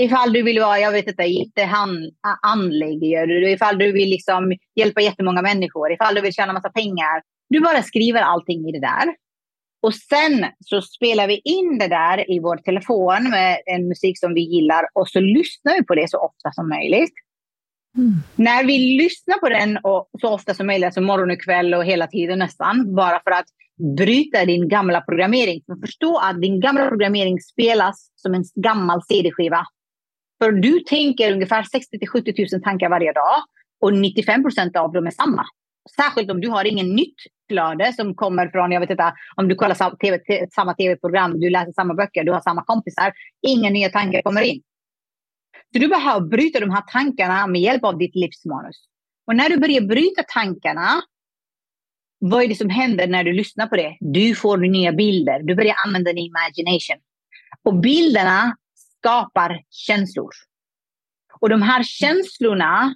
Ifall du vill vara, jag vet inte, jätteandlig, ifall du vill liksom hjälpa jättemånga människor, ifall du vill tjäna massa pengar. Du bara skriver allting i det där. Och sen så spelar vi in det där i vår telefon med en musik som vi gillar och så lyssnar vi på det så ofta som möjligt. Mm. När vi lyssnar på den och så ofta som möjligt, alltså morgon och kväll och hela tiden nästan, bara för att bryta din gamla programmering. Men förstå att din gamla programmering spelas som en gammal CD-skiva. För du tänker ungefär 60 till 70 000 tankar varje dag och 95 procent av dem är samma. Särskilt om du har ingen nytt flöde som kommer från, jag vet inte, om du kollar samma, TV, samma tv-program, du läser samma böcker, du har samma kompisar. Inga nya tankar kommer in. Så du behöver bryta de här tankarna med hjälp av ditt livsmanus. Och när du börjar bryta tankarna, vad är det som händer när du lyssnar på det? Du får nya bilder. Du börjar använda din imagination. Och bilderna skapar känslor. Och de här känslorna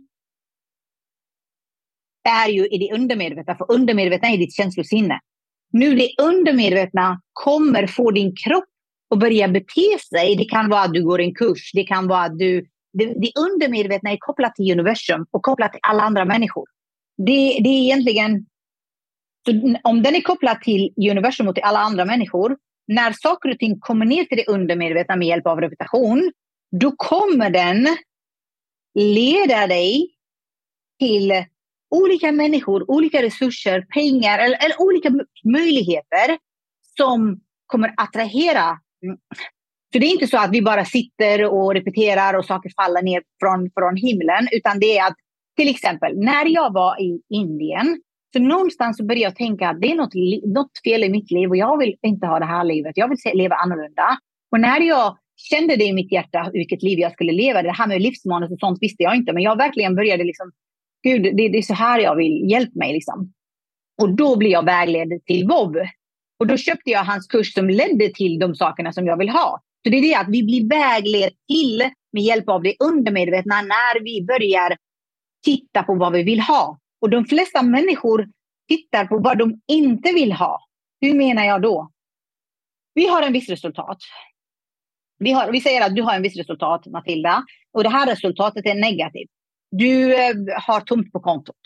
är ju i det undermedvetna, för undermedvetna är ditt känslosinne. Nu det undermedvetna kommer få din kropp att börja bete sig. Det kan vara att du går en kurs, det kan vara att du... Det, det undermedvetna är kopplat till universum och kopplat till alla andra människor. Det, det är egentligen om den är kopplad till universum och till alla andra människor, när saker och ting kommer ner till det undermedvetna med hjälp av reputation, då kommer den leda dig till olika människor, olika resurser, pengar eller, eller olika möjligheter som kommer attrahera. Mm. Så det är inte så att vi bara sitter och repeterar och saker faller ner från, från himlen, utan det är att till exempel när jag var i Indien, så någonstans så började jag tänka att det är något, något fel i mitt liv och jag vill inte ha det här livet. Jag vill se, leva annorlunda. Och när jag kände det i mitt hjärta, vilket liv jag skulle leva, det här med livsmanus och sånt visste jag inte, men jag verkligen började liksom Gud, det, det är så här jag vill, hjälp mig liksom. Och då blev jag vägledd till Bob. Och då köpte jag hans kurs som ledde till de sakerna som jag vill ha. Så det är det att vi blir vägledd till med hjälp av det undermedvetna när vi börjar titta på vad vi vill ha. Och de flesta människor tittar på vad de inte vill ha. Hur menar jag då? Vi har en viss resultat. Vi, har, vi säger att du har en viss resultat, Matilda, och det här resultatet är negativt. Du eh, har tomt på kontot.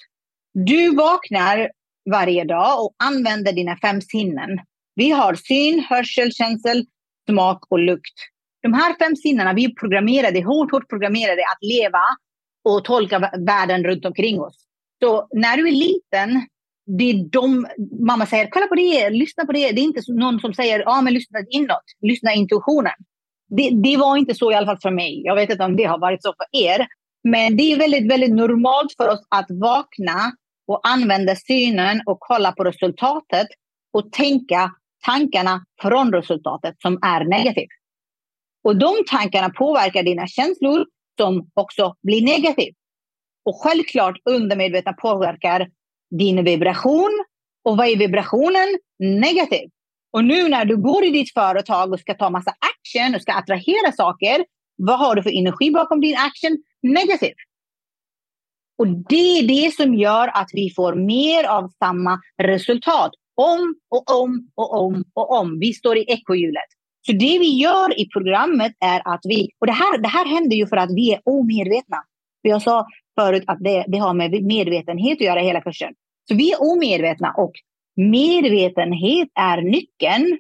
Du vaknar varje dag och använder dina fem sinnen. Vi har syn, hörsel, känsel, smak och lukt. De här fem sinnena, vi är programmerade, hårt, hårt programmerade att leva och tolka världen runt omkring oss. Så när du är liten, det är de, mamma säger kolla på det, lyssna på det. Det är inte någon som säger ja, men lyssna inåt, lyssna intuitionen. Det, det var inte så i alla fall för mig. Jag vet inte om det har varit så för er. Men det är väldigt, väldigt normalt för oss att vakna och använda synen och kolla på resultatet och tänka tankarna från resultatet som är negativt. Och de tankarna påverkar dina känslor som också blir negativt. Och självklart undermedvetna påverkar din vibration. Och vad är vibrationen? Negativ. Och nu när du går i ditt företag och ska ta massa action och ska attrahera saker, vad har du för energi bakom din action? Negativ. Och det är det som gör att vi får mer av samma resultat. Om och om och om och om. Vi står i ekohjulet. Så det vi gör i programmet är att vi, och det här, det här händer ju för att vi är omedvetna. För jag sa förut att det, det har med medvetenhet att göra hela kursen. Så vi är omedvetna och medvetenhet är nyckeln.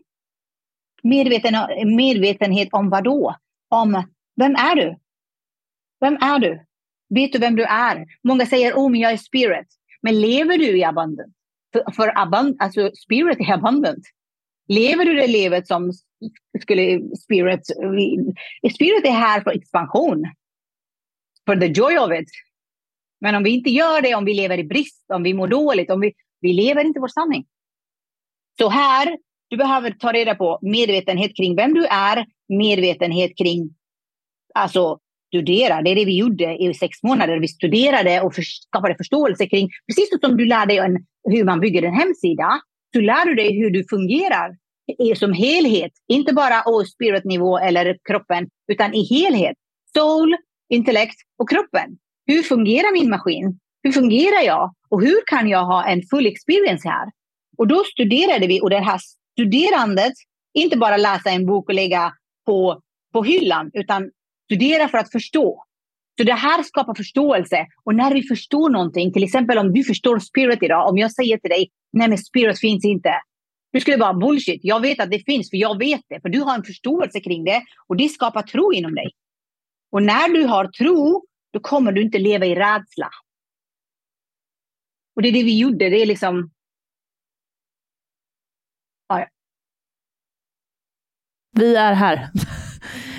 Medveten, medvetenhet om vad då? Om vem är du? Vem är du? Vet du vem du är? Många säger oh, men jag är spirit. Men lever du i abundant? För, för abund, alltså spirit är abundant. Lever du det livet som skulle spirit... Spirit är här för expansion. För the joy of it. Men om vi inte gör det, om vi lever i brist, om vi mår dåligt, om vi, vi lever inte vår sanning. Så här, du behöver ta reda på medvetenhet kring vem du är, medvetenhet kring alltså studera. Det är det vi gjorde i sex månader. Vi studerade och för, skapade förståelse kring, precis som du lär dig en, hur man bygger en hemsida, så lär du dig hur du fungerar som helhet. Inte bara oh, spiritnivå eller kroppen, utan i helhet. Soul, intellekt och kroppen. Hur fungerar min maskin? Hur fungerar jag? Och hur kan jag ha en full experience här? Och då studerade vi och det här studerandet, inte bara läsa en bok och lägga på, på hyllan, utan Studera för att förstå. Så det här skapar förståelse. Och när vi förstår någonting, till exempel om du förstår spirit idag, om jag säger till dig, nej men spirit finns inte. Du skulle vara bullshit. Jag vet att det finns, för jag vet det. För du har en förståelse kring det och det skapar tro inom dig. Och när du har tro, då kommer du inte leva i rädsla. Och det är det vi gjorde. Det är liksom... Ja, ja. Vi är här.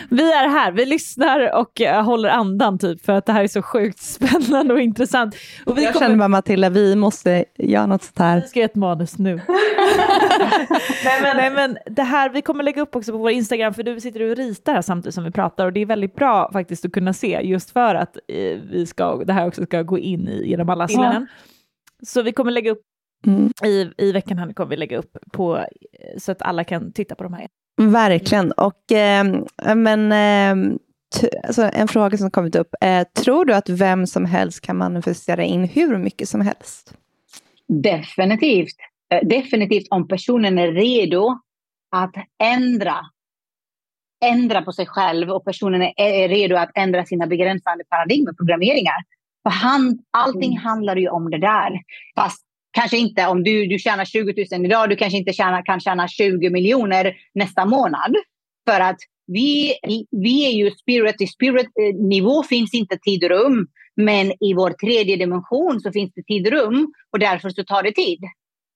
Vi är här, vi lyssnar och uh, håller andan typ för att det här är så sjukt spännande och intressant. Och vi jag kommer... känner bara Matilda, vi måste göra något sånt här. Vi ska göra ett manus nu. Nej, men... Nej, men det här, vi kommer lägga upp också på vår Instagram för du sitter och ritar här samtidigt som vi pratar och det är väldigt bra faktiskt att kunna se just för att eh, vi ska, det här också ska gå in i genom alla sinnen. Ja. Så vi kommer lägga upp mm. i, i veckan här kommer vi lägga upp på så att alla kan titta på de här. Verkligen. Och, eh, men, eh, alltså en fråga som kommit upp. Eh, tror du att vem som helst kan manifestera in hur mycket som helst? Definitivt. Eh, definitivt om personen är redo att ändra ändra på sig själv och personen är redo att ändra sina begränsande paradigm och programmeringar. För han, allting mm. handlar ju om det där. Fast kanske inte om du, du tjänar 20 000 idag, du kanske inte tjänar, kan tjäna 20 miljoner nästa månad. För att vi, vi är ju spirit, i spirit-nivå finns inte tid och rum. Men i vår tredje dimension så finns det tid och rum och därför så tar det tid.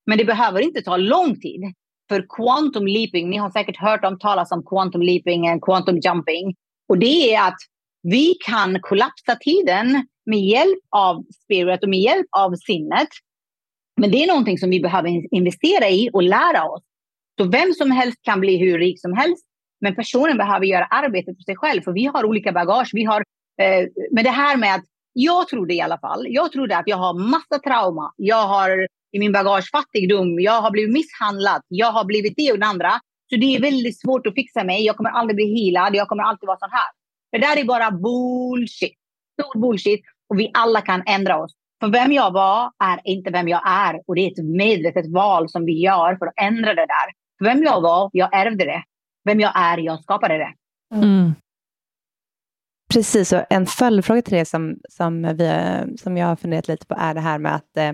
Men det behöver inte ta lång tid. För quantum leaping, ni har säkert hört om talas om quantum leaping och quantum jumping. Och det är att vi kan kollapsa tiden med hjälp av spirit och med hjälp av sinnet men det är någonting som vi behöver investera i och lära oss. Så vem som helst kan bli hur rik som helst. Men personen behöver göra arbetet för sig själv. För vi har olika bagage. Vi har, eh, men det här med att jag trodde i alla fall. Jag trodde att jag har massa trauma. Jag har i min bagage fattigdom. Jag har blivit misshandlad. Jag har blivit det och det andra. Så det är väldigt svårt att fixa mig. Jag kommer aldrig bli healad. Jag kommer alltid vara sån här. Det där är bara bullshit. Stor bullshit. Och vi alla kan ändra oss. För vem jag var är inte vem jag är. Och det är ett medvetet val som vi gör för att ändra det där. För vem jag var, jag ärvde det. Vem jag är, jag skapade det. Mm. Precis, och en följdfråga till det som, som, vi, som jag har funderat lite på är det här med att eh,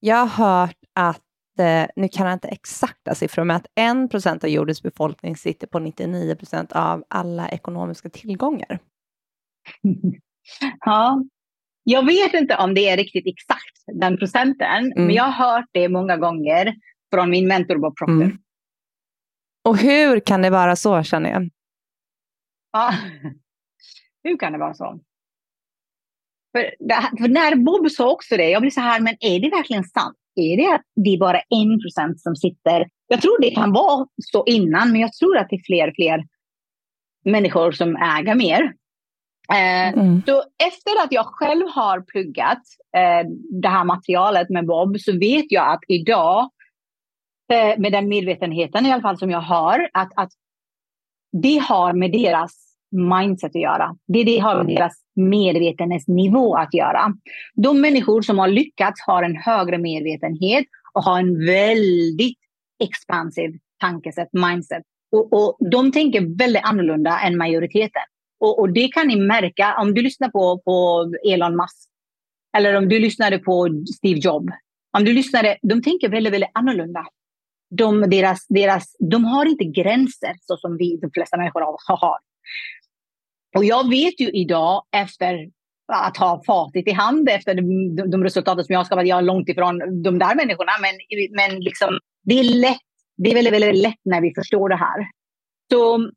jag har hört att, eh, nu kan jag inte exakta siffror, men att 1 procent av jordens befolkning sitter på 99 procent av alla ekonomiska tillgångar. ja, jag vet inte om det är riktigt exakt den procenten, mm. men jag har hört det många gånger från min mentor Bob Proctor. Mm. Och hur kan det vara så känner jag? Ja, hur kan det vara så? För, för, när Bob sa också det, jag blir så här, men är det verkligen sant? Är det att det är bara en procent som sitter? Jag tror det kan vara så innan, men jag tror att det är fler och fler människor som äger mer. Eh, mm. Så efter att jag själv har pluggat eh, det här materialet med Bob så vet jag att idag, eh, med den medvetenheten i alla fall som jag har, att, att det har med deras mindset att göra. Det, det har med deras medvetenhetsnivå att göra. De människor som har lyckats har en högre medvetenhet och har en väldigt expansiv tankesätt, mindset. Och, och de tänker väldigt annorlunda än majoriteten. Och, och, det kan ni märka om du lyssnar på, på Elon Musk. Eller om du lyssnade på Steve Jobs. Om du lyssnade, de tänker väldigt, väldigt annorlunda. De, deras, deras, de har inte gränser så som vi, de flesta människor har. Och jag vet ju idag efter att ha facit i hand efter de, de resultaten som jag har skapat. Jag är långt ifrån de där människorna, men, men liksom, det är lätt. Det är väldigt, väldigt lätt när vi förstår det här. Så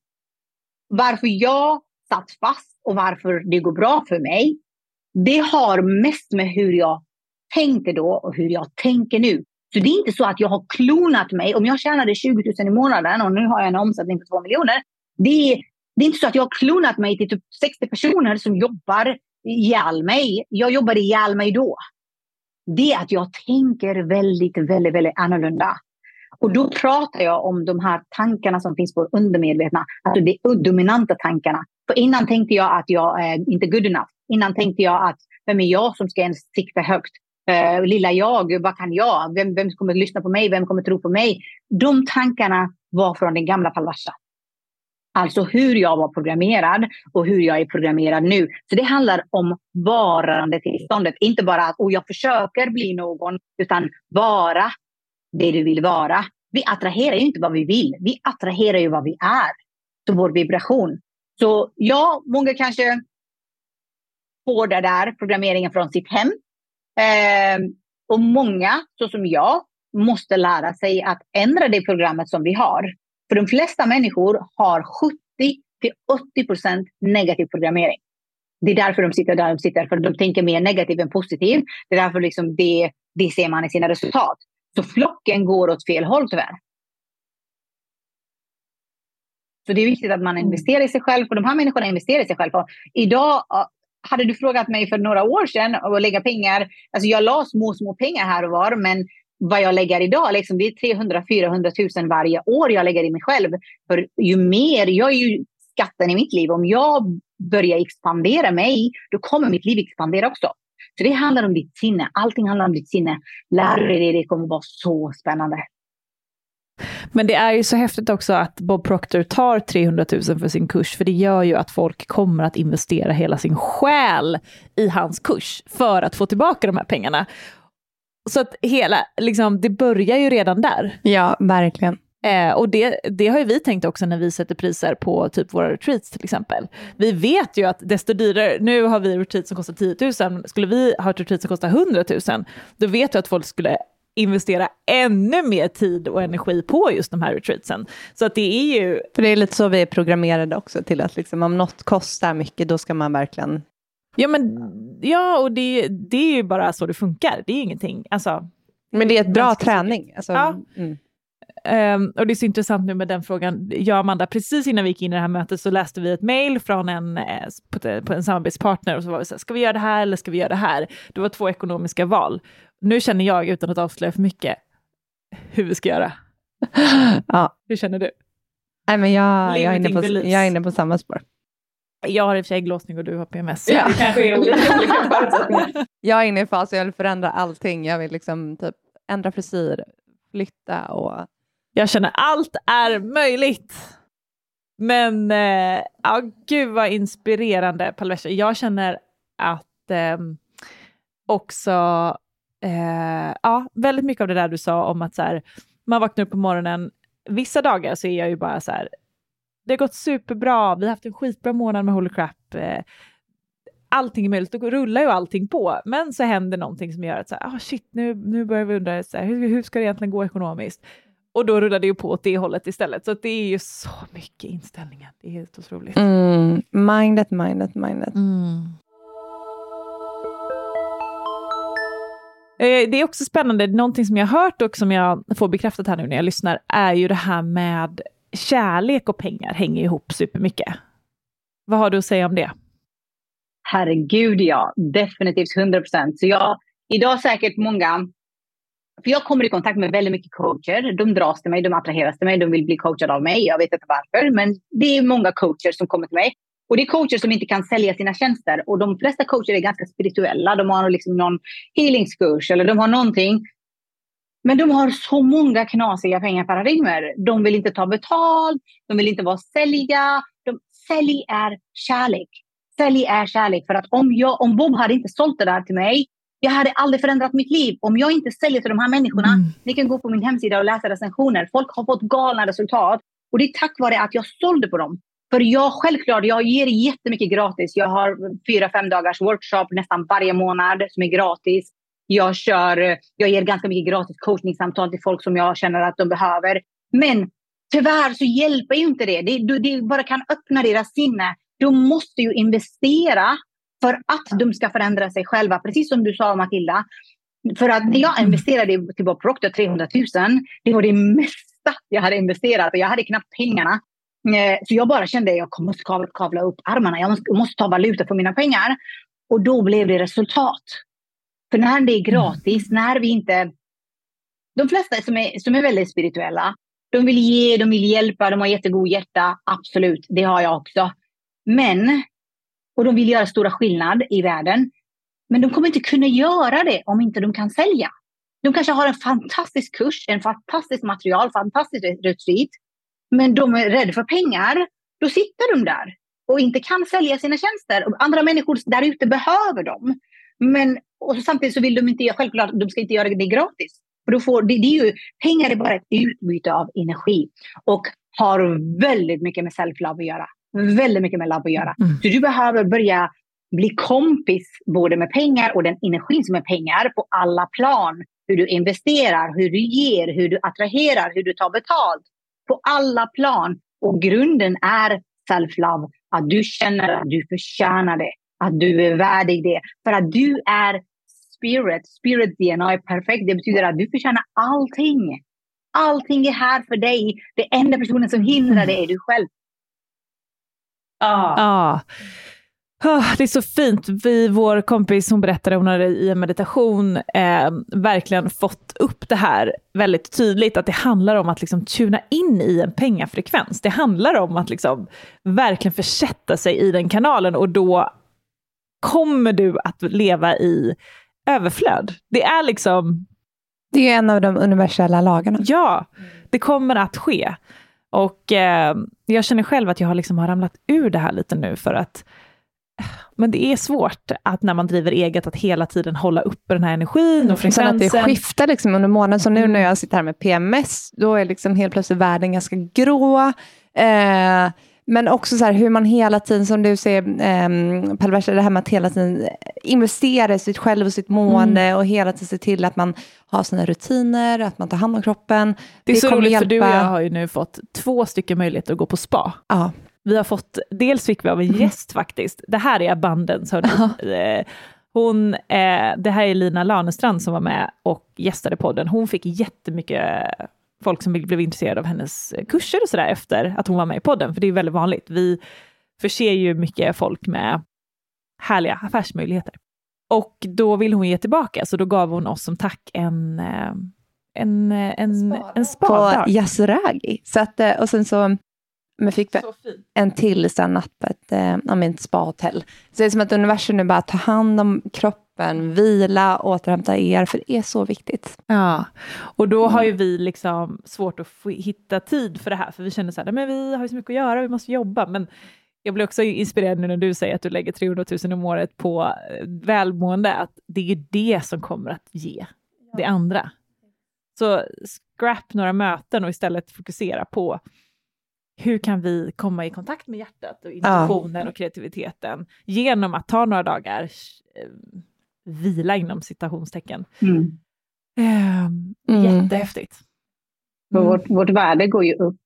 varför jag satt fast och varför det går bra för mig, det har mest med hur jag tänkte då och hur jag tänker nu. Så det är inte så att jag har klonat mig. Om jag tjänade 20 000 i månaden och nu har jag en omsättning på 2 miljoner. Det är, det är inte så att jag har klonat mig till typ 60 personer som jobbar ihjäl mig. Jag jobbade ihjäl mig då. Det är att jag tänker väldigt, väldigt, väldigt annorlunda. Och då pratar jag om de här tankarna som finns på undermedvetna, alltså de dominanta tankarna. För innan tänkte jag att jag är inte good enough. Innan tänkte jag att vem är jag som ska ens sikta högt? Uh, lilla jag, vad kan jag? Vem, vem kommer lyssna på mig? Vem kommer tro på mig? De tankarna var från den gamla Palvasha. Alltså hur jag var programmerad och hur jag är programmerad nu. Så det handlar om varandetillståndet. Inte bara att oh, jag försöker bli någon, utan vara det du vill vara. Vi attraherar ju inte vad vi vill. Vi attraherar ju vad vi är. Så vår vibration. Så ja, många kanske får det där programmeringen från sitt hem. Eh, och många, så som jag, måste lära sig att ändra det programmet som vi har. För de flesta människor har till 80 procent negativ programmering. Det är därför de sitter där de sitter, för de tänker mer negativt än positivt. Det är därför liksom det, det ser man i sina resultat. Så flocken går åt fel håll tyvärr. Så det är viktigt att man mm. investerar i sig själv, för de här människorna investerar i sig själv. idag, hade du frågat mig för några år sedan att lägga pengar, alltså jag la små, små pengar här och var, men vad jag lägger idag, liksom, det är 300-400 000 varje år jag lägger i mig själv. För ju mer, jag är ju skatten i mitt liv, om jag börjar expandera mig, då kommer mitt liv expandera också. Så det handlar om ditt sinne, allting handlar om ditt sinne. Lär dig det, det kommer vara så spännande. Men det är ju så häftigt också att Bob Proctor tar 300 000 för sin kurs, för det gör ju att folk kommer att investera hela sin själ i hans kurs för att få tillbaka de här pengarna. Så att hela, liksom, det börjar ju redan där. Ja, verkligen. Eh, och det, det har ju vi tänkt också när vi sätter priser på typ våra retreats till exempel. Vi vet ju att desto dyrare, nu har vi retreat som kostar 10 000, skulle vi ha ett retreat som kostar 100 000, då vet vi att folk skulle investera ännu mer tid och energi på just de här retreatsen. Så att det är ju... För det är lite så vi är programmerade också till att liksom, om något kostar mycket, då ska man verkligen... Ja, men, ja och det, det är ju bara så det funkar. Det är ingenting, alltså... Men det är ett bra träning. Alltså, ja. Mm. Um, och det är så intressant nu med den frågan. Jag och Amanda, precis innan vi gick in i det här mötet så läste vi ett mail från en, eh, en samarbetspartner och så var vi så här, ska vi göra det här eller ska vi göra det här? Det var två ekonomiska val. Nu känner jag, utan att avslöja för mycket, hur vi ska göra. ja. Hur känner du? Nej, men jag, jag, är inne på, jag är inne på samma spår. Jag har i och för sig ägglossning och du har PMS. Ja. Det kanske är olika, Jag är inne i fas, jag vill förändra allting. Jag vill liksom typ ändra frisyr, flytta och... Jag känner allt är möjligt. Men eh, ja, gud vad inspirerande Palvesha. Jag känner att eh, också eh, ja, väldigt mycket av det där du sa om att så här, man vaknar upp på morgonen, vissa dagar så är jag ju bara så här, det har gått superbra, vi har haft en skitbra månad med Holy Crap, eh, allting är möjligt, då rullar ju allting på. Men så händer någonting som gör att så här, oh shit, nu, nu börjar vi undra, så här, hur, hur ska det egentligen gå ekonomiskt? Och då rullar det ju på åt det hållet istället. Så det är ju så mycket inställningar. Det är helt otroligt. Mm, mindet, mindet, mindet. Mm. Eh, det är också spännande, någonting som jag har hört och som jag får bekräftat här nu när jag lyssnar, är ju det här med kärlek och pengar hänger ihop supermycket. Vad har du att säga om det? Herregud ja, definitivt 100 procent. Så jag, idag säkert många, för jag kommer i kontakt med väldigt mycket coacher. De dras till mig, de attraheras till mig, de vill bli coachade av mig. Jag vet inte varför, men det är många coacher som kommer till mig. Och det är coacher som inte kan sälja sina tjänster. Och de flesta coacher är ganska spirituella. De har liksom någon healingskurs eller de har någonting. Men de har så många knasiga pengaparadigmer. De vill inte ta betalt, de vill inte vara säljiga. De, sälj är kärlek. Sälj är kärlek. För att om, jag, om Bob hade inte sålt det där till mig, jag hade aldrig förändrat mitt liv. Om jag inte säljer till de här människorna, mm. ni kan gå på min hemsida och läsa recensioner. Folk har fått galna resultat. Och det är tack vare att jag sålde på dem. För jag självklart, jag ger jättemycket gratis. Jag har fyra, fem dagars workshop nästan varje månad som är gratis. Jag, kör, jag ger ganska mycket gratis coachningssamtal till folk som jag känner att de behöver. Men tyvärr så hjälper ju inte det. Det, det bara kan öppna deras sinne. De måste ju investera för att de ska förändra sig själva. Precis som du sa Matilda. För att när jag investerade till Bob Proctor 300 000, det var det mesta jag hade investerat och jag hade knappt pengarna. Eh, så jag bara kände att jag måste kavla upp armarna. Jag måste, måste ta valuta för mina pengar. Och då blev det resultat. För när det är gratis, mm. när vi inte... De flesta som är, som är väldigt spirituella, de vill ge, de vill hjälpa, de har jättegod hjärta. Absolut, det har jag också. Men, och de vill göra stora skillnad i världen. Men de kommer inte kunna göra det om inte de kan sälja. De kanske har en fantastisk kurs, en fantastisk material, fantastisk retreat. Men de är rädda för pengar. Då sitter de där och inte kan sälja sina tjänster. Andra människor där ute behöver dem. Men och samtidigt så vill de inte, självklart, de ska inte göra det gratis. För då får, det, det är ju, pengar är bara ett utbyte av energi och har väldigt mycket med self-love att göra. Väldigt mycket med love att göra. Mm. Så du behöver börja bli kompis både med pengar och den energin som är pengar på alla plan. Hur du investerar, hur du ger, hur du attraherar, hur du tar betalt på alla plan. Och grunden är self-love. Att du känner att du förtjänar det. Att du är värdig det. För att du är spirit. Spirit DNA är perfekt. Det betyder att du förtjänar allting. Allting är här för dig. Det enda personen som hindrar det är du själv. Ja. Ah. Oh, det är så fint. Vi, vår kompis hon berättade, hon hade i en meditation eh, verkligen fått upp det här väldigt tydligt, att det handlar om att liksom tuna in i en pengafrekvens. Det handlar om att liksom verkligen försätta sig i den kanalen och då kommer du att leva i överflöd. Det är liksom... Det är en av de universella lagarna. Ja, det kommer att ske. Och eh, jag känner själv att jag liksom har ramlat ur det här lite nu för att men det är svårt att när man driver eget att hela tiden hålla uppe den här energin och frekvensen. Sen att det skiftar liksom under månaden. Så nu när jag sitter här med PMS, då är liksom helt plötsligt världen ganska grå. Eh, men också så här hur man hela tiden, som du säger eh, Palversa, det här med att hela tiden investera i sitt själv och sitt mående mm. och hela tiden se till att man har sina rutiner, att man tar hand om kroppen. Det är det så roligt hjälpa... för du och jag har ju nu fått två stycken möjligheter att gå på spa. Ja. Vi har fått, dels fick vi av en mm. gäst faktiskt, det här är abundance hörni. Eh, hon, eh, det här är Lina Lanestrand som var med och gästade podden. Hon fick jättemycket folk som blev intresserade av hennes kurser och sådär efter att hon var med i podden, för det är väldigt vanligt. Vi förser ju mycket folk med härliga affärsmöjligheter. Och då vill hon ge tillbaka, så då gav hon oss som tack en, eh, en, en, en spa. På Yasuragi. Så att, och sen så men fick vi en till så natt på ett, äh, ett spahotell. Så det är som att universum nu bara tar hand om kroppen, vila, återhämta er, för det är så viktigt. Ja, och då har ju vi liksom svårt att hitta tid för det här, för vi känner så här, men vi har ju så mycket att göra, vi måste jobba, men jag blir också inspirerad nu när du säger att du lägger 300 000 om året på eh, välmående, att det är det som kommer att ge det andra. Så scrap några möten och istället fokusera på hur kan vi komma i kontakt med hjärtat och intuitionen ja. och kreativiteten genom att ta några dagar eh, vila inom citationstecken. Mm. Eh, jättehäftigt. Mm. Vårt, vårt värde går ju upp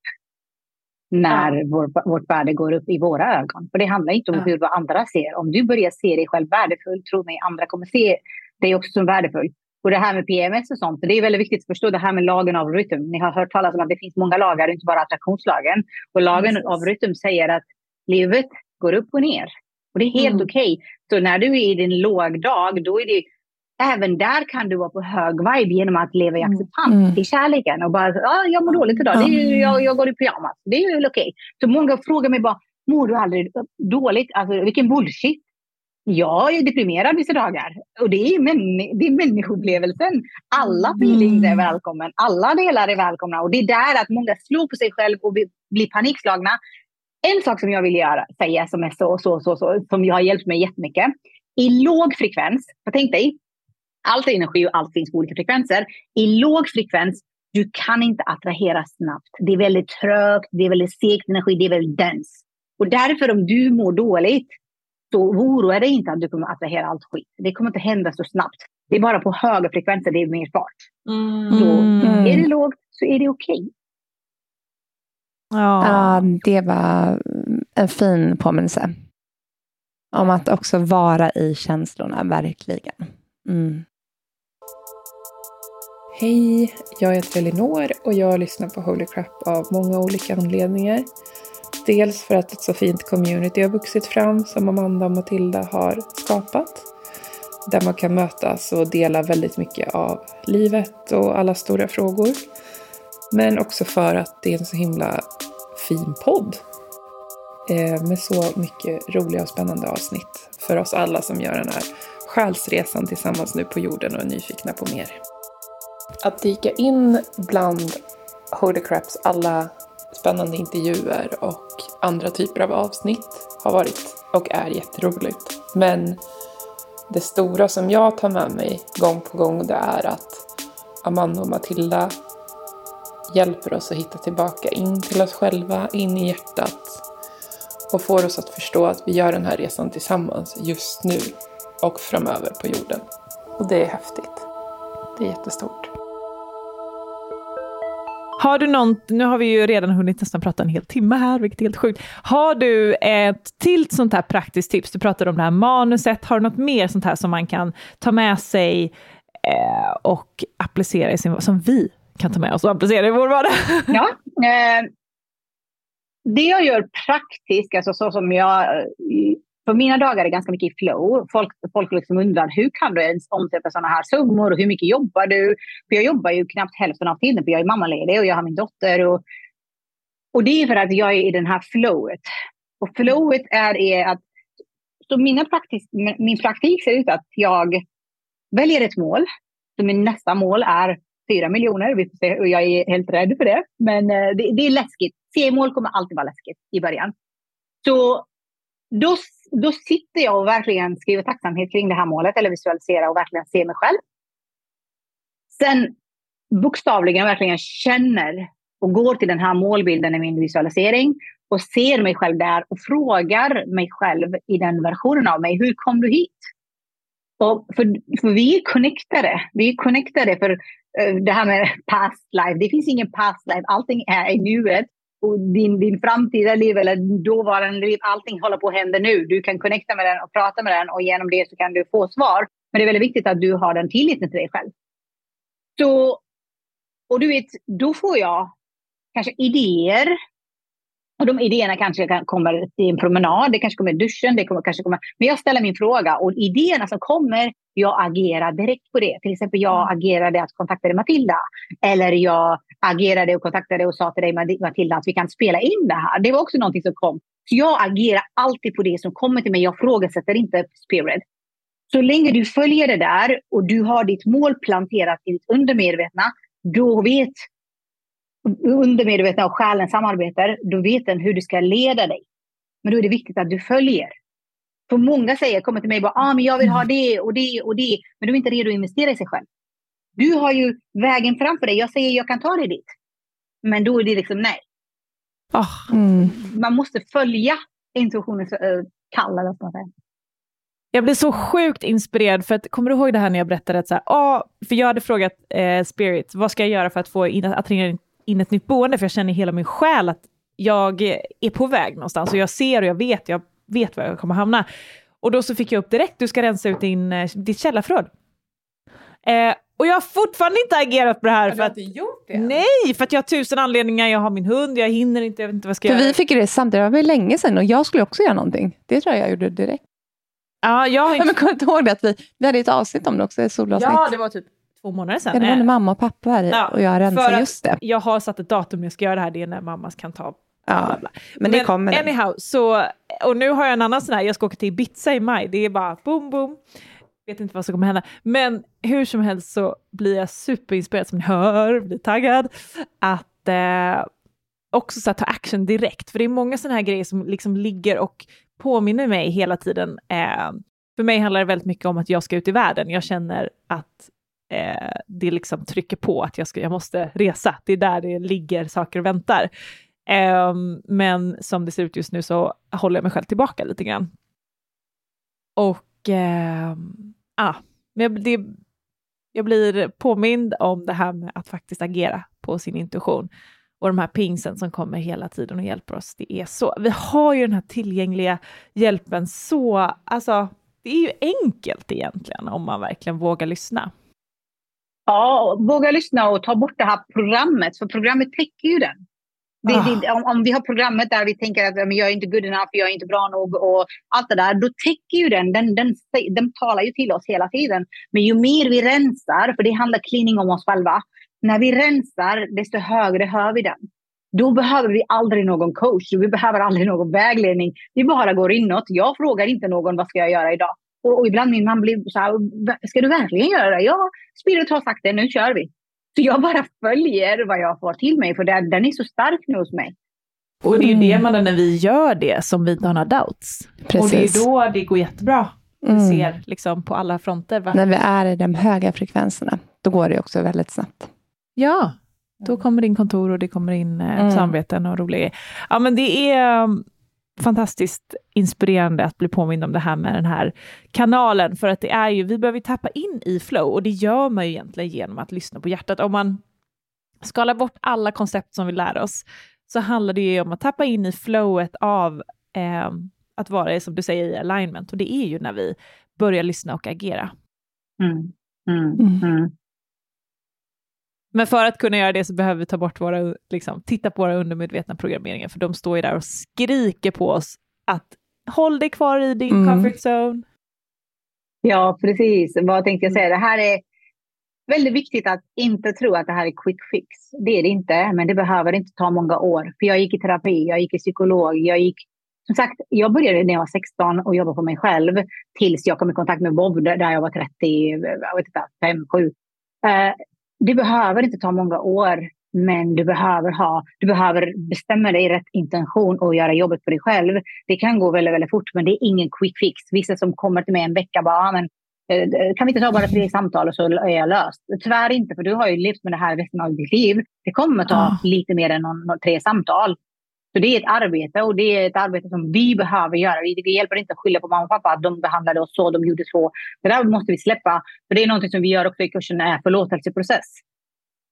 när ja. vår, vårt värde går upp i våra ögon. För det handlar inte om ja. hur andra ser. Om du börjar se dig själv värdefull, tro mig, andra kommer se dig också som värdefull. Och det här med PMS och sånt, det är väldigt viktigt att förstå det här med lagen av rytm. Ni har hört talas om att det finns många lagar, inte bara attraktionslagen. Och lagen Precis. av rytm säger att livet går upp och ner. Och det är helt mm. okej. Okay. Så när du är i din lågdag, då är det även där kan du vara på hög vibe genom att leva i mm. acceptans mm. till kärleken och bara, ah, jag mår dåligt idag, det är, jag, jag går i pyjamas. Det är väl okej. Okay. Så många frågar mig bara, mår du aldrig dåligt? Alltså vilken bullshit. Jag är deprimerad vissa dagar och det är, män, det är människoupplevelsen. Alla mm. feelings är välkomna, alla delar är välkomna och det är där att många slår på sig själv och blir panikslagna. En sak som jag vill göra, säga som är så, så, så, så, som jag har hjälpt mig jättemycket. I låg frekvens, för tänk dig, allt är energi och allt finns på olika frekvenser. I låg frekvens, du kan inte attrahera snabbt. Det är väldigt trögt, det är väldigt segt energi, det är väldigt dens. Och därför om du mår dåligt, så oroa dig inte att du kommer attrahera allt skit. Det kommer inte hända så snabbt. Det är bara på höga frekvenser det är mer fart. Mm. Så är det lågt så är det okej. Okay. Ja. ja, det var en fin påminnelse. Om att också vara i känslorna, verkligen. Mm. Hej, jag heter Elinor och jag lyssnar på Holy Crap av många olika anledningar. Dels för att ett så fint community har vuxit fram som Amanda och Matilda har skapat. Där man kan mötas och dela väldigt mycket av livet och alla stora frågor. Men också för att det är en så himla fin podd. Eh, med så mycket roliga och spännande avsnitt för oss alla som gör den här själsresan tillsammans nu på jorden och är nyfikna på mer. Att dyka in bland Holy Craps alla spännande intervjuer och andra typer av avsnitt har varit och är jätteroligt. Men det stora som jag tar med mig gång på gång det är att Amanda och Matilda hjälper oss att hitta tillbaka in till oss själva, in i hjärtat och får oss att förstå att vi gör den här resan tillsammans just nu och framöver på jorden. Och det är häftigt. Det är jättestort. Har du någon, nu har vi ju redan hunnit nästan prata en hel timme här, vilket är helt sjukt. Har du ett till sånt här praktiskt tips? Du pratade om det här manuset. Har du något mer sånt här som man kan ta med sig eh, och applicera i sin, som vi kan ta med oss och applicera i vår vardag? Ja, eh, det jag gör praktiskt, alltså så som jag... Eh, för mina dagar är ganska mycket i flow. Folk, folk liksom undrar hur kan du ens omsätta sådana här summor och hur mycket jobbar du? För jag jobbar ju knappt hälften av tiden för jag är mammaledig och jag har min dotter. Och, och det är för att jag är i den här flowet. Och flowet är, är att så mina praktis, min praktik ser ut att jag väljer ett mål. Så min nästa mål är 4 miljoner. Vi får se, och jag är helt rädd för det. Men eh, det, det är läskigt. C-mål kommer alltid vara läskigt i början. Så då, då sitter jag och verkligen skriver tacksamhet kring det här målet eller visualiserar och verkligen ser mig själv. Sen bokstavligen verkligen känner och går till den här målbilden i min visualisering och ser mig själv där och frågar mig själv i den versionen av mig, hur kom du hit? Och för, för vi är connectade. Vi är connectade för uh, det här med past life. Det finns ingen past life. Allting är i nuet. Och din, din framtida liv eller dåvarande liv, allting håller på att hända nu. Du kan connecta med den och prata med den och genom det så kan du få svar. Men det är väldigt viktigt att du har den tilliten till dig själv. Så, och du vet, då får jag kanske idéer. Och de idéerna kanske kan, kommer i en promenad, det kanske kommer i duschen, det kommer, kanske kommer... Men jag ställer min fråga och idéerna som kommer, jag agerar direkt på det. Till exempel jag agerade att kontakta Matilda. Eller jag agerade och kontaktade och sa till dig Matilda att vi kan spela in det här. Det var också någonting som kom. Så jag agerar alltid på det som kommer till mig. Jag frågasätter inte spirit. Så länge du följer det där och du har ditt mål planterat i ditt undermedvetna, då vet undermedvetna och själen samarbetar, då vet den hur du ska leda dig. Men då är det viktigt att du följer. För många säger, kommer till mig och bara, ah, men jag vill ha det och det och det. Men du är inte redo att investera i sig själv. Du har ju vägen framför dig. Jag säger, jag kan ta dig dit. Men då är det liksom nej. Oh. Mm. Man måste följa intuitionens uh, kall, eller vad man. Jag blir så sjukt inspirerad, för att, kommer du ihåg det här när jag berättade att så här, ah, för jag hade frågat eh, Spirit, vad ska jag göra för att få in, attrahera in ett nytt boende, för jag känner i hela min själ att jag är på väg någonstans och jag ser och jag vet, jag vet var jag kommer hamna. Och då så fick jag upp direkt, du ska rensa ut din, eh, ditt källarförråd. Eh, och jag har fortfarande inte agerat på det här. Har för att, inte gjort det? nej, för att jag har tusen anledningar, jag har min hund, jag hinner inte, jag vet inte vad jag ska För göra. vi fick ju det samtidigt, det var länge sedan och jag skulle också göra någonting. Det tror jag jag gjorde direkt. Ja, jag har inte, men kommer inte ihåg det att vi, vi hade ett avsnitt om det också, ett solavsnitt. ja, det var typ två månader sedan. Ja, det var Eh, när mamma och pappa var här Ja, och jag rensade just det. Jag har satt ett datum jag ska göra det här, det är när mamma kan ta Ja, bla, bla. men det kommer. det. Anyhow, så, och nu har jag en annan sån här, jag ska åka till Ibiza i maj, det är bara boom boom. Vet inte vad som kommer hända. Men hur som helst så blir jag superinspirerad, som ni hör, blir taggad, att eh, också så här, ta action direkt. För det är många sådana här grejer som liksom ligger och påminner mig hela tiden. Eh, för mig handlar det väldigt mycket om att jag ska ut i världen. Jag känner att eh, det liksom trycker på att jag, ska, jag måste resa. Det är där det ligger saker och väntar. Eh, men som det ser ut just nu så håller jag mig själv tillbaka lite grann. Och eh, ah, men jag, det, jag blir påmind om det här med att faktiskt agera på sin intuition. Och de här pingsen som kommer hela tiden och hjälper oss. Det är så. Vi har ju den här tillgängliga hjälpen så, alltså det är ju enkelt egentligen om man verkligen vågar lyssna. Ja, våga lyssna och ta bort det här programmet, för programmet täcker ju den. Det, Ah. det, om, om vi har programmet där vi tänker att men jag är inte good enough, jag är inte bra nog och allt det där, då täcker ju den, den, den, den talar ju till oss hela tiden. Men ju mer vi rensar, för det handlar cleaning om oss själva, när vi rensar desto högre hör vi den. Då behöver vi aldrig någon coach, vi behöver aldrig någon vägledning. Vi bara går inåt. Jag frågar inte någon vad ska jag göra idag. Och, och ibland min man blir så här, ska du verkligen göra det? Ja, Spirit har sagt det, nu kör vi. Så jag bara följer vad jag får till mig, för den, den är så stark nu hos mig. Och det är ju det man när vi gör det som vi inte har några doubts. Precis. Och det är då det går jättebra. Vi Mm. ser liksom på alla fronter. Va? När vi är i de höga frekvenserna, då går det också väldigt snabbt. Ja, då kommer det in kontor och det kommer in eh, Mm. samarbeten och roliga grejer. Ja, men det är fantastiskt inspirerande att bli påmind om det här med den här kanalen, för att det är ju, vi behöver tappa in i flow och det gör man ju egentligen genom att lyssna på hjärtat. Om man skalar bort alla koncept som vi lär oss, så handlar det ju om att tappa in i flowet av eh, att vara, som du säger, i alignment. Och det är ju när vi börjar lyssna och agera. Mm. Mm. Mm. Men för att kunna göra det så behöver vi ta bort våra, liksom, titta på våra undermedvetna programmeringar, för de står ju där och skriker på oss att håll dig kvar i din mm. comfort zone. Ja, precis. Vad tänkte jag säga? Det här är väldigt viktigt att inte tro att det här är quick fix. Det är det inte, men det behöver inte ta många år. För jag gick i terapi, jag gick i psykolog, jag gick... Som sagt, jag började när jag var 16 och jobbade på mig själv tills jag kom i kontakt med Bob där jag var 30, jag vet inte, 5, 7. Det behöver inte ta många år, men du behöver, ha, du behöver bestämma dig i rätt intention och göra jobbet på dig själv. Det kan gå väldigt, väldigt fort, men det är ingen quick fix. Vissa som kommer till mig en vecka bara, ah, men, eh, kan vi inte ta bara tre samtal och så är jag löst? Tyvärr inte, för du har ju levt med det här resten av ditt liv. Det kommer ta ah. lite mer än någon, tre samtal. Så det är ett arbete och det är ett arbete som vi behöver göra. Det hjälper inte att skylla på mamma och pappa att de behandlade oss så, de gjorde så. Det där måste vi släppa. För det är något som vi gör också i kursen, är förlåtelseprocess.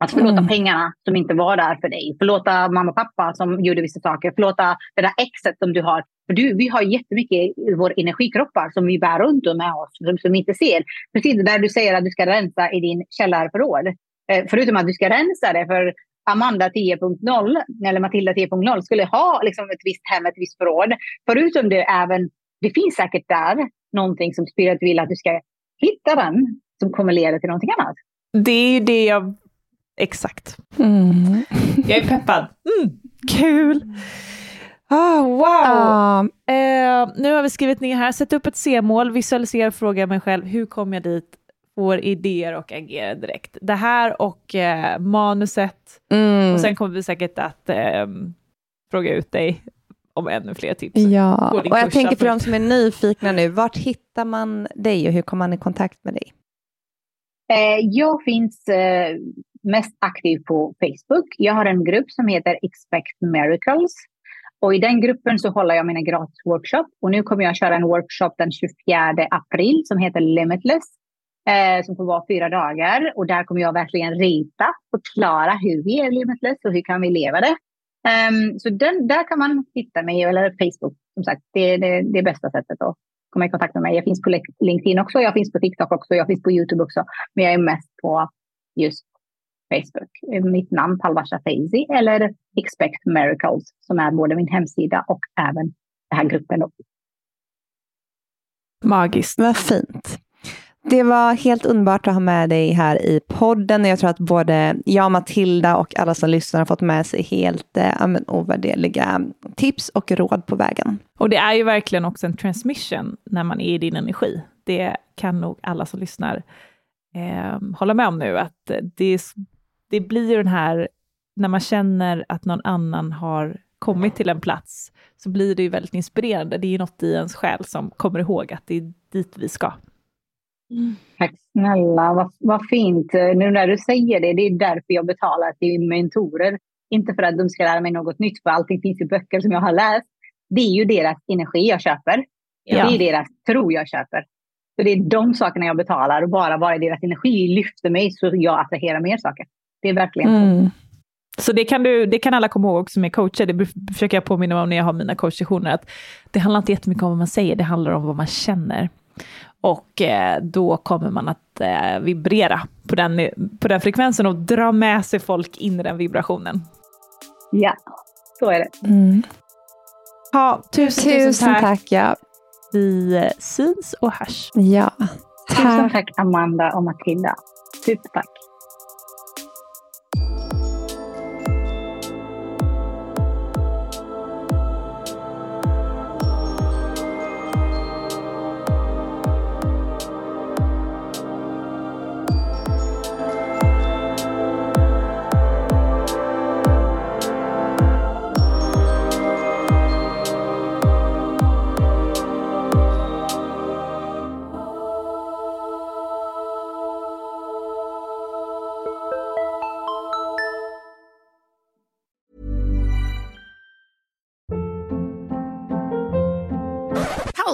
Att förlåta mm. pengarna som inte var där för dig. Förlåta mamma och pappa som gjorde vissa saker. Förlåta det där exet som du har. För du, vi har jättemycket i våra energikroppar som vi bär runt med oss, som, som vi inte ser. Precis där du säger att du ska rensa i din källarförråd. Eh, förutom att du ska rensa det för Amanda 10.0 eller Matilda 10.0 skulle ha liksom ett visst hem, ett visst förråd. Förutom det även, det finns säkert där någonting som Spirit vill att du ska hitta den som kommer leda till någonting annat. Det är ju det jag, exakt. Mm. Jag är peppad. Mm. Kul! Oh, wow! Uh, nu har vi skrivit ner här, sätt upp ett C-mål, visualisera och fråga mig själv, hur kom jag dit? Får idéer och agerar direkt. Det här och eh, manuset. Mm. Och sen kommer vi säkert att eh, fråga ut dig om ännu fler tips. Ja, och jag tänker för de som är nyfikna nu, vart hittar man dig och hur kommer man i kontakt med dig? Eh, jag finns eh, mest aktiv på Facebook. Jag har en grupp som heter Expect Miracles. Och i den gruppen så håller jag mina gratis workshop. Och nu kommer jag köra en workshop den 24 april som heter Limitless eh, som får vara fyra dagar. Och där kommer jag verkligen rita och förklara hur vi är limitless och hur kan vi leva det. Um, så den, där kan man hitta mig, eller Facebook som sagt. Det är det, det bästa sättet att komma i kontakt med mig. Jag finns på LinkedIn också, jag finns på TikTok också, jag finns på YouTube också. Men jag är mest på just Facebook. Mitt namn Palvasha Feizi eller Expect Miracles som är både min hemsida och även den här gruppen. Magiskt, vad fint. Det var helt underbart att ha med dig här i podden. Jag tror att både jag, Matilda och alla som lyssnar har fått med sig helt eh, ovärderliga tips och råd på vägen. Och det är ju verkligen också en transmission när man är i din energi. Det kan nog alla som lyssnar eh, hålla med om nu, att det, det blir den här, när man känner att någon annan har kommit till en plats, så blir det ju väldigt inspirerande. Det är ju något i ens själ som kommer ihåg att det är dit vi ska. Tack snälla, vad, vad fint. Nu när du säger det, det är därför jag betalar till mentorer. Inte för att de ska lära mig något nytt, för allting finns i böcker som jag har läst. Det är ju deras energi jag köper. Ja. Det är deras tro jag köper. Så det är de sakerna jag betalar och bara vara deras energi lyfter mig så jag attraherar mer saker. Det är verkligen mm. så. Så det kan, du, det kan alla komma ihåg som är coacher, det försöker jag påminna om när jag har mina coachsessioner, att det handlar inte jättemycket om vad man säger, det handlar om vad man känner. Och eh, då kommer man att eh, vibrera på den, på den frekvensen och dra med sig folk in i den vibrationen. Ja, så är det. Mm. Ja, tusen, tusen, tusen tack. tack ja. Vi eh, syns och hörs. Ja. Tack. Tusen tack Amanda och Matilda. Supertack.